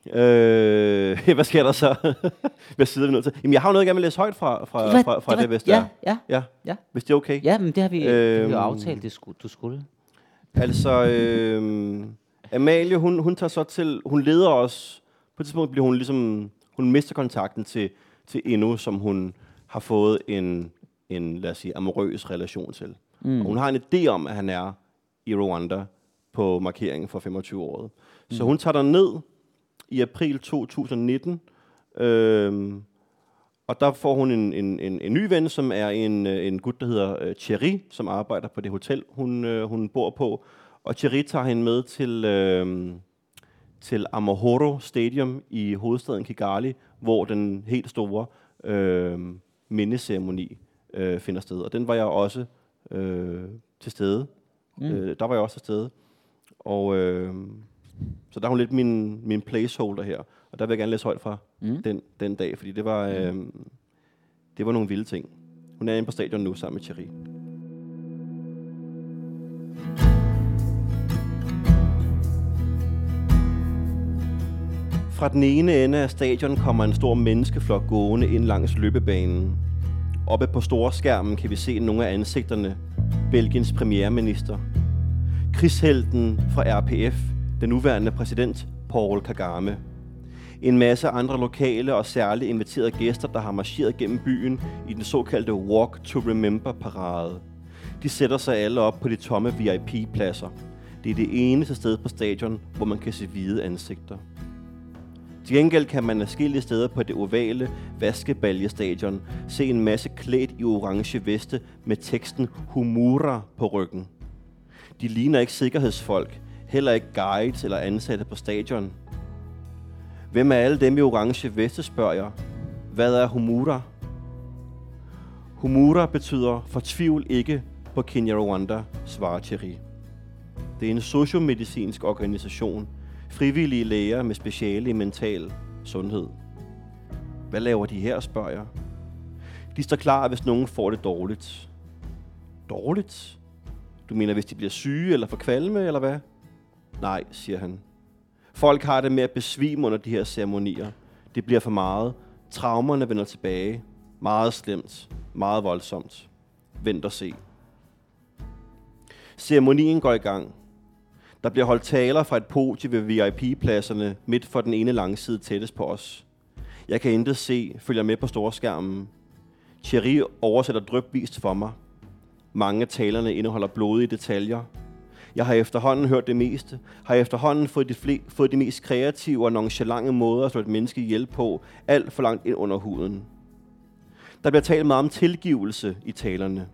Øh, (laughs) hvad sker der så? (laughs) hvad sidder vi nødt til? Jamen, jeg har jo noget, jeg gerne vil læse højt fra, fra, fra, fra, fra det, hvis det ja, er. Ja, ja. ja. Hvis det er okay. Ja, men det har vi, øhm, det vi jo aftalt, det skulle, du skulle. Altså, øh, Amalie, hun, hun tager så til, hun leder os, på et tidspunkt bliver hun ligesom, hun mister kontakten til, til Endnu, som hun har fået en, en, lad os sige, amorøs relation til. Mm. Og hun har en idé om, at han er i Rwanda på markeringen for 25 år. Mm. Så hun tager der ned i april 2019, øhm, og der får hun en, en, en, en ny ven, som er en, en gut, der hedder uh, Thierry, som arbejder på det hotel, hun, uh, hun bor på. Og Thierry tager hende med til, uh, til Amahoro Stadium i hovedstaden Kigali, hvor den helt store uh, mindeceremoni uh, finder sted. Og den var jeg også uh, til stede. Mm. Uh, der var jeg også til stede. Og uh, så der er hun lidt min, min placeholder her. Og der vil jeg gerne læse højt fra mm. den, den dag, fordi det var, øh, det var nogle vilde ting. Hun er inde på stadion nu sammen med Thierry. Fra den ene ende af stadion kommer en stor menneskeflok gående ind langs løbebanen. Oppe på store skærmen kan vi se nogle af ansigterne. Belgiens premierminister. Krigshelten fra RPF, den nuværende præsident Paul Kagame. En masse andre lokale og særligt inviterede gæster, der har marcheret gennem byen i den såkaldte Walk to Remember-parade. De sætter sig alle op på de tomme VIP-pladser. Det er det eneste sted på stadion, hvor man kan se hvide ansigter. Til gengæld kan man afskillige steder på det ovale vaskebaljestadion se en masse klædt i orange veste med teksten Humura på ryggen. De ligner ikke sikkerhedsfolk, heller ikke guides eller ansatte på stadion. Hvem er alle dem i orange veste, spørger jeg. Hvad er humura? Humura betyder fortvivl ikke på Kenya Rwanda, svarer Thierry. Det er en sociomedicinsk organisation, frivillige læger med speciale i mental sundhed. Hvad laver de her, spørger jeg. De står klar, hvis nogen får det dårligt. Dårligt? Du mener, hvis de bliver syge eller får kvalme, eller hvad? Nej, siger han. Folk har det med at besvime under de her ceremonier. Det bliver for meget. Traumerne vender tilbage. Meget slemt. Meget voldsomt. Vent og se. Ceremonien går i gang. Der bliver holdt taler fra et podie ved VIP-pladserne midt for den ene langside tættest på os. Jeg kan intet se, følger med på storskærmen. Thierry oversætter drøbvist for mig. Mange af talerne indeholder blodige detaljer – jeg har efterhånden hørt det meste. Har efterhånden fået de, fle- fået de mest kreative og nonchalante måder at slå et menneske ihjel på, alt for langt ind under huden. Der bliver talt meget om tilgivelse i talerne.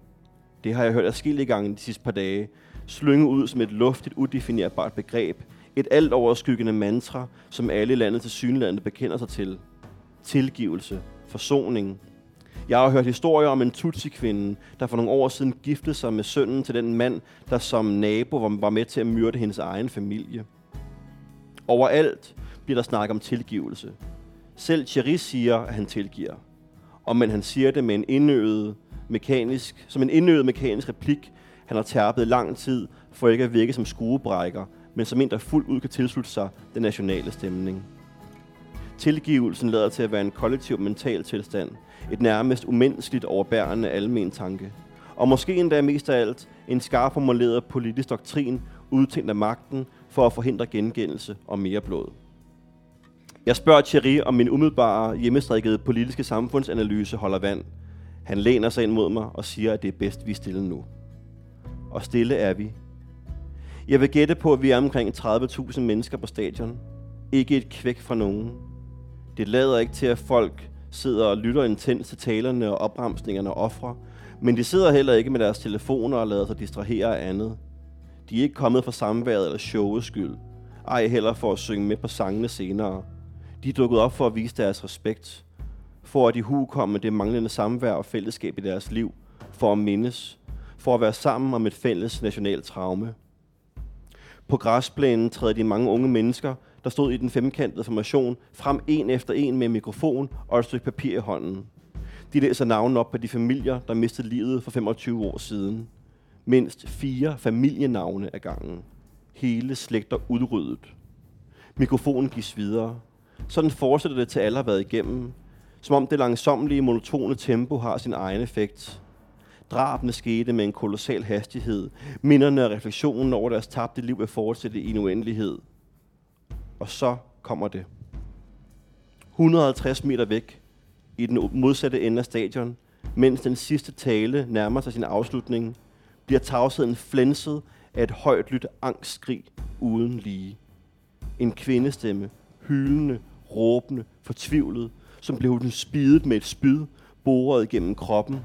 Det har jeg hørt afskillige gange de sidste par dage. Slynge ud som et luftigt, udefinerbart begreb. Et alt overskyggende mantra, som alle i landet til synlandet bekender sig til. Tilgivelse, forsoning, jeg har hørt historier om en Tutsi-kvinde, der for nogle år siden giftede sig med sønnen til den mand, der som nabo var med til at myrde hendes egen familie. Overalt bliver der snakket om tilgivelse. Selv Thierry siger, at han tilgiver. Og men han siger det med en indøvet mekanisk, som en indøvet mekanisk replik, han har tærpet lang tid, for ikke at virke som skuebrækker, men som en, der fuldt ud kan tilslutte sig den nationale stemning. Tilgivelsen lader til at være en kollektiv mental tilstand, et nærmest umenneskeligt overbærende almen tanke. Og måske endda mest af alt en skarpt formuleret politisk doktrin, udtænkt af magten for at forhindre gengældelse og mere blod. Jeg spørger Thierry, om min umiddelbare hjemmestrikkede politiske samfundsanalyse holder vand. Han læner sig ind mod mig og siger, at det er bedst, vi er stille nu. Og stille er vi. Jeg vil gætte på, at vi er omkring 30.000 mennesker på stadion. Ikke et kvæk fra nogen. Det lader ikke til, at folk sidder og lytter intens til talerne og opremsningerne og ofre, men de sidder heller ikke med deres telefoner og lader sig distrahere af andet. De er ikke kommet for samværet eller showets skyld, ej heller for at synge med på sangene senere. De er dukket op for at vise deres respekt, for at de hukomme det manglende samvær og fællesskab i deres liv, for at mindes, for at være sammen om et fælles nationalt traume. På græsplænen træder de mange unge mennesker, der stod i den femkantede formation, frem en efter en med en mikrofon og et stykke papir i hånden. De læser navnen op på de familier, der mistede livet for 25 år siden. Mindst fire familienavne af gangen. Hele slægter udryddet. Mikrofonen gives videre. Sådan fortsætter det til alle har været igennem. Som om det langsomlige, monotone tempo har sin egen effekt. Drabene skete med en kolossal hastighed. Minderne og refleksionen over deres tabte liv vil fortsætte i en uendelighed. Og så kommer det. 150 meter væk, i den modsatte ende af stadion, mens den sidste tale nærmer sig sin afslutning, bliver tavsheden flænset af et højt lyt angstskrig uden lige. En kvindestemme, hylende, råbende, fortvivlet, som blev den spidet med et spyd, boret gennem kroppen.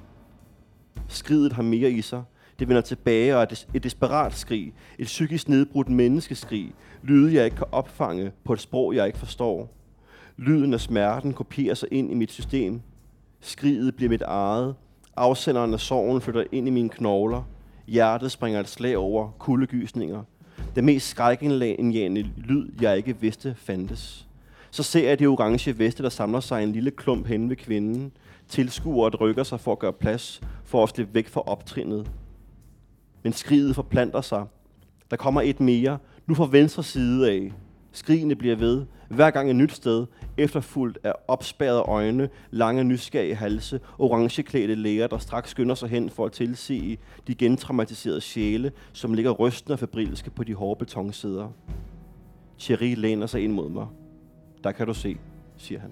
Skridet har mere i sig. Det vender tilbage og er et desperat skrig. Et psykisk nedbrudt menneskeskrig. Lyde, jeg ikke kan opfange på et sprog, jeg ikke forstår. Lyden af smerten kopierer sig ind i mit system. Skriget bliver mit eget. Afsenderen af sorgen flytter ind i mine knogler. Hjertet springer et slag over kuldegysninger. Det mest skrækindlagende lyd, jeg ikke vidste fandtes. Så ser jeg det orange veste, der samler sig en lille klump hen ved kvinden. Tilskuer og rykker sig for at gøre plads, for at slippe væk fra optrinnet. Men skriget forplanter sig. Der kommer et mere, nu fra venstre side af. Skrigene bliver ved, hver gang et nyt sted, efterfuldt af opspærrede øjne, lange nysgerrige halse, orangeklædte læger, der straks skynder sig hen for at tilse de gentraumatiserede sjæle, som ligger rystende og fabrilske på de hårde betonsæder. Thierry læner sig ind mod mig. Der kan du se, siger han.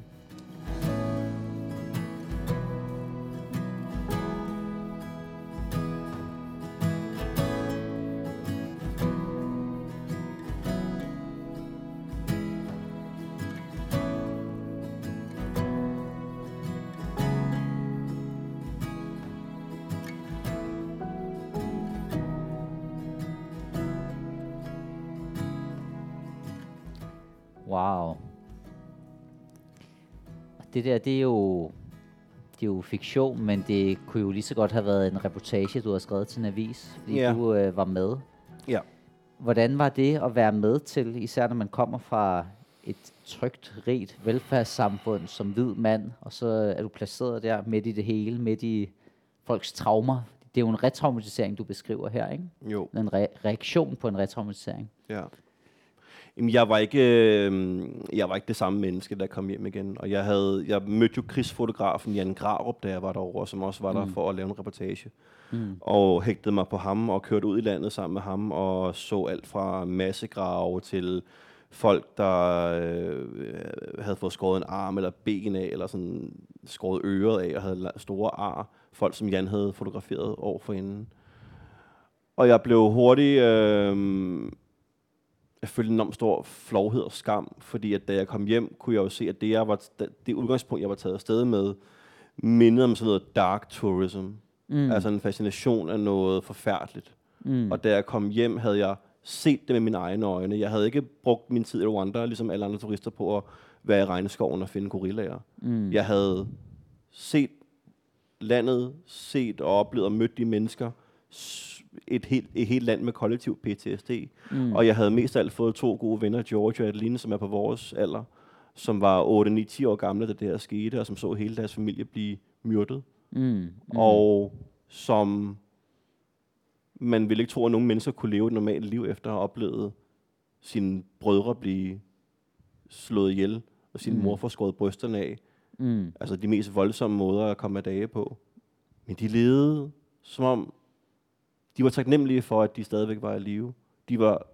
Wow. Det der, det er jo det er jo fiktion, men det kunne jo lige så godt have været en reportage, du har skrevet til en avis, fordi Ja. du øh, var med. Ja. Hvordan var det at være med til, især når man kommer fra et trygt, rigt velfærdssamfund som hvid mand, og så er du placeret der midt i det hele, midt i folks traumer. Det er jo en retraumatisering, du beskriver her, ikke? Jo. En re- reaktion på en retraumatisering. Ja. Jamen, jeg var ikke, øh, jeg var ikke det samme menneske, der kom hjem igen. Og jeg havde, jeg mødte jo krigsfotografen Jan Grarup, da jeg var derovre, som også var der for at lave en reportage. Mm. Og hægtede mig på ham og kørte ud i landet sammen med ham og så alt fra massegrave til folk, der øh, havde fået skåret en arm eller ben af, eller sådan skåret øret af og havde store ar. Folk, som Jan havde fotograferet år for inden. Og jeg blev hurtigt... Øh, jeg følte en enormt stor flovhed og skam, fordi at da jeg kom hjem, kunne jeg jo se, at det, jeg var, det udgangspunkt, jeg var taget afsted med, mindede om sådan noget dark tourism. Mm. Altså en fascination af noget forfærdeligt. Mm. Og da jeg kom hjem, havde jeg set det med mine egne øjne. Jeg havde ikke brugt min tid i Rwanda, ligesom alle andre turister, på at være i regneskoven og finde gorillaer. Mm. Jeg havde set landet, set og oplevet og mødt de mennesker, et helt, et helt land med kollektiv PTSD. Mm. Og jeg havde mest af alt fået to gode venner, George og Adeline, som er på vores alder, som var 8-9-10 år gamle, da det her skete, og som så hele deres familie blive myrdet. Mm. Mm. Og som man ville ikke tro, at nogen mennesker kunne leve et normalt liv, efter at have oplevet sine brødre blive slået ihjel, og sin mm. mor få skåret brysterne af. Mm. Altså de mest voldsomme måder at komme af dage på. Men de levede, som om de var taknemmelige for, at de stadigvæk var i live. De var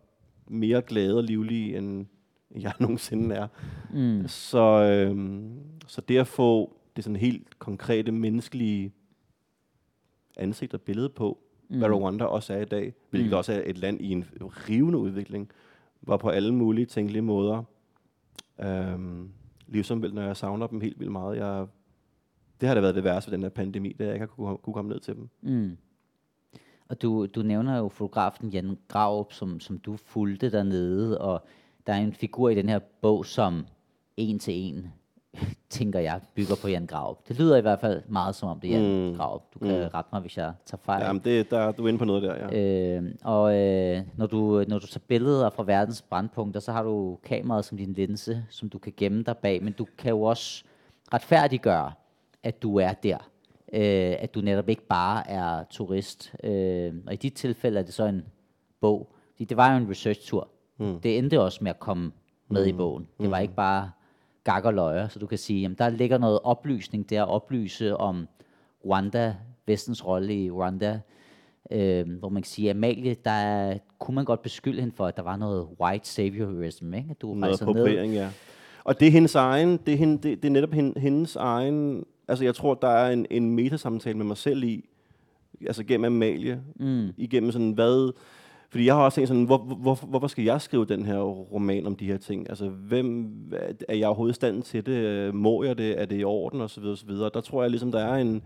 mere glade og livlige, end jeg (laughs) nogensinde er. Mm. Så, øhm, så det at få det sådan helt konkrete menneskelige ansigt og billede på, mm. hvad Rwanda også er i dag, hvilket Mm. også er et land i en rivende udvikling, var på alle mulige tænkelige måder øhm, livsomvæltende, og jeg savner dem helt vildt meget. Jeg, det har da været det værste ved den her pandemi, det er, at jeg ikke har kunne, kunne komme ned til dem. Mm. Og du, du nævner jo fotografen Jan Graup, som, som du fulgte dernede, og der er en figur i den her bog, som en til en, tænker jeg, bygger på Jan Grav. Det lyder i hvert fald meget som om det er Jan mm. Grav. Du kan mm. rette mig, hvis jeg tager fejl. Jamen, det, der, du er inde på noget der, ja. Øh, og øh, når, du, når du tager billeder fra verdens brandpunkter, så har du kameraet som din linse, som du kan gemme dig bag, men du kan jo også retfærdiggøre, at du er der. Øh, at du netop ikke bare er turist. Øh, og i dit tilfælde er det så en bog. Det var jo en research-tur. Mm. Det endte også med at komme med mm. i bogen. Det var mm. ikke bare gak og løjer, så du kan sige, jamen der ligger noget oplysning der, at oplyse om Rwanda, vestens rolle i Rwanda, øh, hvor man kan sige, at Amalie, der kunne man godt beskylde hende for, at der var noget white saviorism, ikke? At du noget ned. ja. Og det er hendes egen, det er, hende, det, det er netop hendes egen, altså jeg tror, der er en, en metasamtale med mig selv i, altså gennem Amalie, mm. igennem sådan, hvad, fordi jeg har også tænkt sådan, hvor, hvor, hvorfor skal jeg skrive den her roman om de her ting? Altså, hvem, er jeg overhovedet i stand til det? Må jeg det? Er det i orden? Og så videre, og så videre. Der tror jeg ligesom, der er en,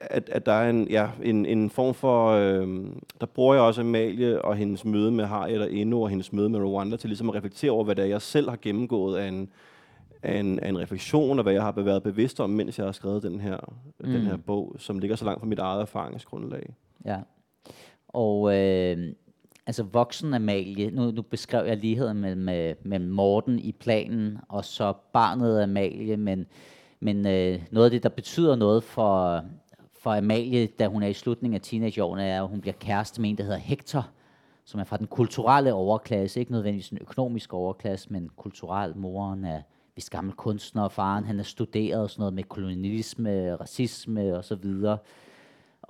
at, at der er en, ja, en, en form for, øh, der bruger jeg også Amalie og hendes møde med Harriet og Eno og hendes møde med Rwanda til ligesom at reflektere over, hvad det er, jeg selv har gennemgået af en, af en, af en refleksion, og hvad jeg har været bevidst om, mens jeg har skrevet den her, mm. den her bog, som ligger så langt fra mit eget erfaringsgrundlag. Ja. Og øh, altså voksen Amalie, nu, nu beskrev jeg ligheden med, med, med Morten i planen, og så barnet Amalie, men, men øh, noget af det, der betyder noget for, for Amalie, da hun er i slutningen af teenageårene, er, at hun bliver kæreste med en, der hedder Hector, som er fra den kulturelle overklasse, ikke nødvendigvis en økonomisk overklasse, men kulturel. Moren er hvis gammel kunstner, og faren han er studeret sådan noget med kolonialisme, racisme og så videre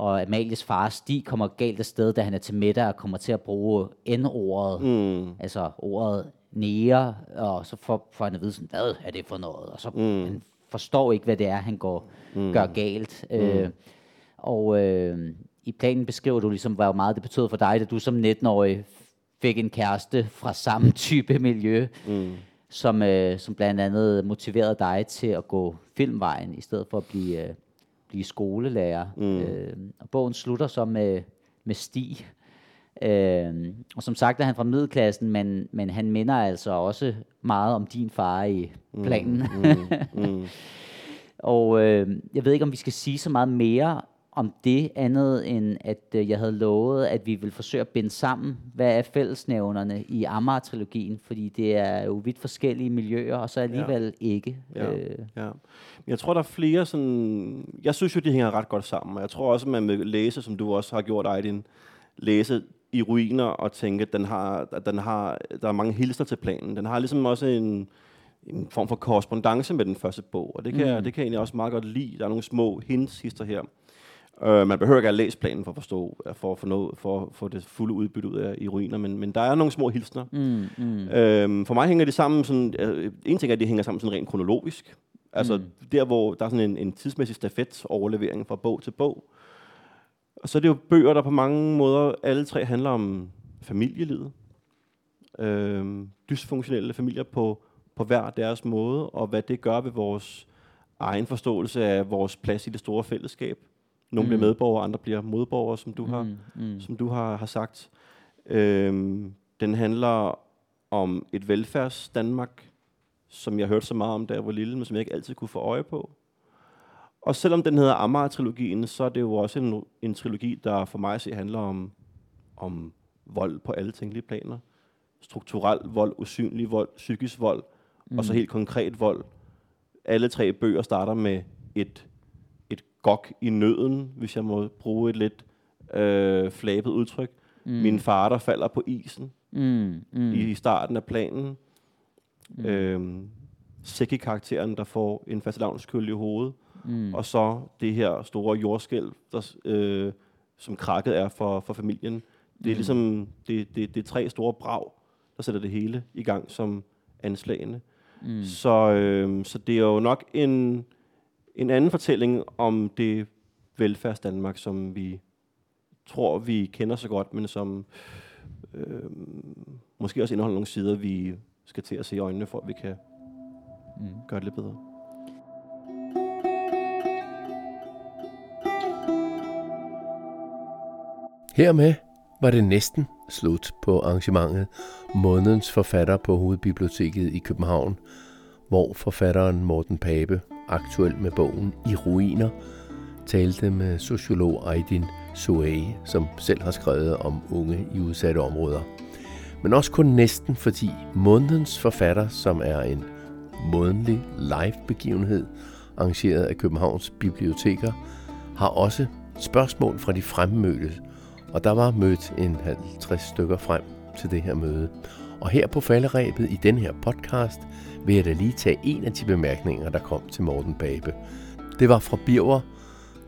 og Amalies far Stig kommer galt af sted, da han er til middag og kommer til at bruge N-ordet, mm. altså ordet nære, og så får, får han at vide sådan, hvad er det for noget? Og så mm. han forstår ikke, hvad det er, han går mm. gør galt. Mm. Øh, og øh, i planen beskriver du ligesom, hvor meget det betød for dig, da du som 19-årig fik en kæreste fra samme type miljø, mm. Som, øh, som blandt andet motiverede dig til at gå filmvejen, i stedet for at blive... Øh, blive skolelærer. Mm. Øh, og bogen slutter så med, med Stig. Øh, og som sagt er han fra middelklassen, men, men han minder altså også meget om din far i planen. Mm. Mm. Mm. (laughs) og øh, jeg ved ikke, om vi skal sige så meget mere om det andet end, at øh, jeg havde lovet, at vi vil forsøge at binde sammen, hvad er fællesnævnerne i Amager-trilogien, fordi det er jo vidt forskellige miljøer, og så alligevel ja. ikke. Ja. Øh. ja. Jeg tror, der er flere sådan... Jeg synes jo, de hænger ret godt sammen, og jeg tror også, at man vil læse, som du også har gjort, Aydin, læse i ruiner og tænke, at den har, at den har, der er mange hilser til planen. Den har ligesom også en, en form for korrespondence med den første bog, og det kan, mm. det kan jeg egentlig også meget godt lide. Der er nogle små hints her. Uh, man behøver ikke at læse planen for at forstå, for at få, noget, for, for det fulde udbytte ud af i ruiner, men, men der er nogle små hilsner. Mm, mm. Uh, for mig hænger de sammen sådan, uh, en ting er, at de hænger sammen sådan rent kronologisk. Altså mm. der, hvor der er sådan en, en tidsmæssig stafet overlevering fra bog til bog. Og så er det jo bøger, der på mange måder alle tre handler om familielivet. Uh, dysfunktionelle familier på, på hver deres måde, og hvad det gør ved vores egen forståelse af vores plads i det store fællesskab. Nogle mm. bliver medborgere, andre bliver modborgere, som du mm. har, mm. Som du har, har sagt. Øhm, den handler om et velfærds Danmark, som jeg hørte så meget om, da jeg var lille, men som jeg ikke altid kunne få øje på. Og selvom den hedder Amager-trilogien, så er det jo også en, en trilogi, der for mig se handler om, om vold på alle tænkelige planer. Strukturel vold, usynlig vold, psykisk vold, mm. og så helt konkret vold. Alle tre bøger starter med et gok i nøden, hvis jeg må bruge et lidt øh, flabet udtryk. Mm. Min far, der falder på isen mm. Mm. i starten af planen. Mm. Øhm, Seki-karakteren, der får en fastelavnskøl i hovedet. Mm. Og så det her store jordskælv, der, øh, som krakket er for, for familien. Det er mm. ligesom det, det, det er tre store brag, der sætter det hele i gang som anslagene. Mm. Så, øh, så det er jo nok en en anden fortælling om det velfærds Danmark, som vi tror, vi kender så godt, men som øh, måske også indeholder nogle sider, vi skal til at se i øjnene, for at vi kan mm. gøre det lidt bedre. Hermed var det næsten slut på arrangementet Månedens forfatter på Hovedbiblioteket i København, hvor forfatteren Morten Pape, aktuel med bogen I ruiner, talte med øh, sociolog Aydin Soei, som selv har skrevet om unge i udsatte områder. Men også kun næsten, fordi månedens forfatter, som er en månedlig live-begivenhed, arrangeret af Københavns Biblioteker, har også spørgsmål fra de fremmødte, og der var mødt en 50 stykker frem til det her møde. Og her på falderæbet i den her podcast vil jeg da lige tage en af de bemærkninger, der kom til Morten Babe. Det var fra Birger,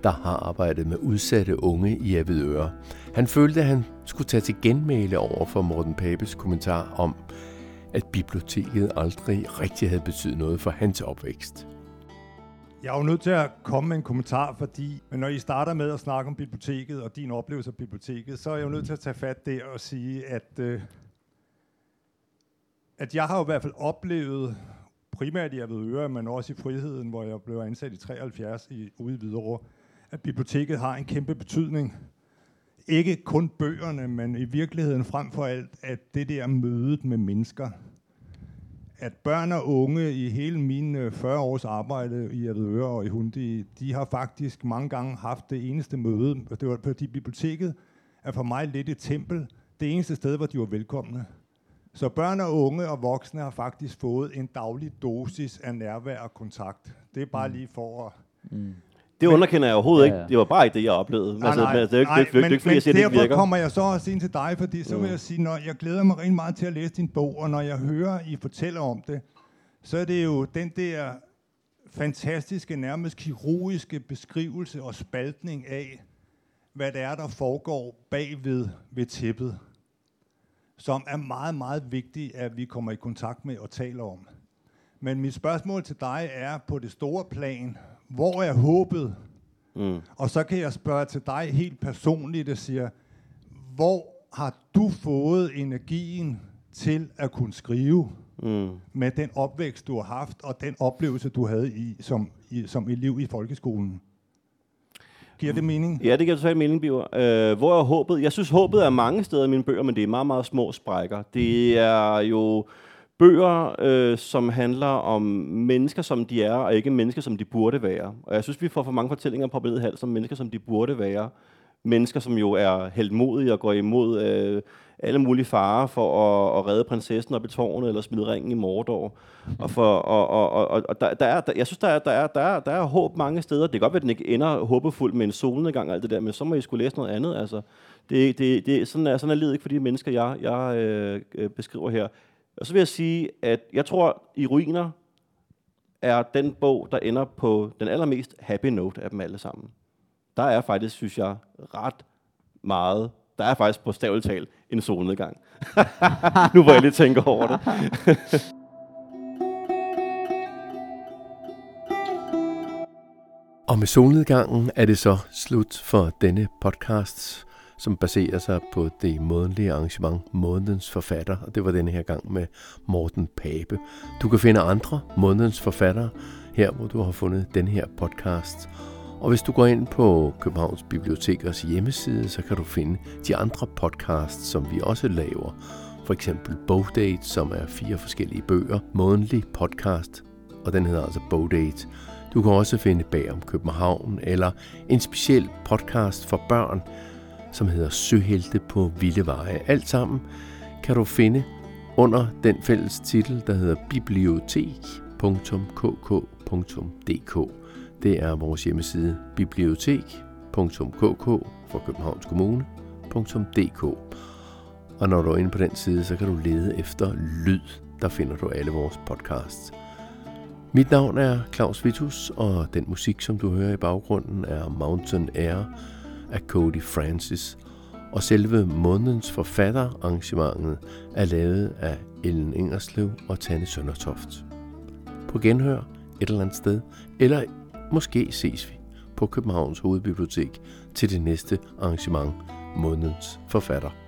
der har arbejdet med udsatte unge i Avedøre. Han følte, at han skulle tage til genmæle over for Morten Papes kommentar om, at biblioteket aldrig rigtig havde betydet noget for hans opvækst. Jeg er jo nødt til at komme med en kommentar, fordi når I starter med at snakke om biblioteket og din oplevelse af biblioteket, så er jeg jo nødt til at tage fat der og sige, at, øh, at jeg har jo i hvert fald oplevet, primært i Avedøre, men også i Friheden, hvor jeg blev ansat i 73 i, ude i Hvidovre, at biblioteket har en kæmpe betydning. Ikke kun bøgerne, men i virkeligheden frem for alt, at det der mødet med mennesker, at børn og unge i hele mine øh, 40 års arbejde i Avedøre og i Hundi, de har faktisk mange gange haft det eneste møde. Det var fordi biblioteket er for mig lidt et tempel. Det eneste sted, hvor de var velkomne. Så børn og unge og voksne har faktisk fået en daglig dosis af nærvær og kontakt. Det er bare mm. lige for at mm. Det underkender jeg overhovedet ja, ja. ikke. Det var bare ikke det, jeg oplevede. Nej, altså, nej, det er ikke, nej, det, det, det, ikke, fordi jeg siger, det ikke virker. kommer jeg så også ind til dig, fordi så vil jeg sige, når jeg glæder mig rigtig meget til at læse din bog, og når jeg hører, I fortæller om det, så er det jo den der fantastiske, nærmest kirurgiske beskrivelse og spaltning af, hvad det er, der foregår bagved ved tæppet, som er meget, meget vigtigt, at vi kommer i kontakt med og taler om. Men mit spørgsmål til dig er på det store plan, hvor er håbet? Mm. Og så kan jeg spørge til dig helt personligt, der siger, hvor har du fået energien til at kunne skrive mm. med den opvækst, du har haft, og den oplevelse, du havde i, som, i, som elev i folkeskolen? Giver det mening? Ja, det giver totalt mening, Biver. Øh, hvor er håbet? Jeg synes, håbet er mange steder i mine bøger, men det er meget, meget små sprækker. Det er jo bøger, øh, som handler om mennesker, som de er, og ikke mennesker, som de burde være. Og jeg synes, vi får for mange fortællinger på billedet hals som mennesker, som de burde være. Mennesker, som jo er heldmodige og går imod øh, alle mulige farer for at, at redde prinsessen op i tårnet, eller smide ringen i Mordor. Og, for, og, og, og, og der, der er, der, jeg synes, der er, der, er, der, er, der er håb mange steder. Det kan godt være, at den ikke ender håbefuld med en solnedgang og alt det der, men så må I skulle læse noget andet. Altså, det, det, det, sådan, er, sådan er livet ikke for de mennesker, jeg, jeg øh, beskriver her. Og så vil jeg sige, at jeg tror, I Ruiner er den bog, der ender på den allermest happy note af dem alle sammen. Der er faktisk, synes jeg, ret meget. Der er faktisk på staveltal en solnedgang. (laughs) nu hvor jeg lige tænker over det. Og med solnedgangen er det så slut for denne podcast som baserer sig på det månedlige arrangement Månedens Forfatter, og det var denne her gang med Morten Pape. Du kan finde andre Månedens Forfattere her, hvor du har fundet den her podcast. Og hvis du går ind på Københavns Bibliotekers hjemmeside, så kan du finde de andre podcasts, som vi også laver. For eksempel Bogdate, som er fire forskellige bøger. Månedlig podcast, og den hedder altså Bogdate. Du kan også finde bag om København, eller en speciel podcast for børn, som hedder Søhelte på Vilde Veje. Alt sammen kan du finde under den fælles titel, der hedder bibliotek.kk.dk. Det er vores hjemmeside bibliotek.kk for Københavns Kommune.dk. Og når du er inde på den side, så kan du lede efter lyd. Der finder du alle vores podcasts. Mit navn er Claus Vitus, og den musik, som du hører i baggrunden, er Mountain Air af Cody Francis, og selve månedens forfatterarrangementet er lavet af Ellen Ingerslev og Tanne Søndertoft. På genhør et eller andet sted, eller måske ses vi på Københavns Hovedbibliotek til det næste arrangement Månedens Forfatter.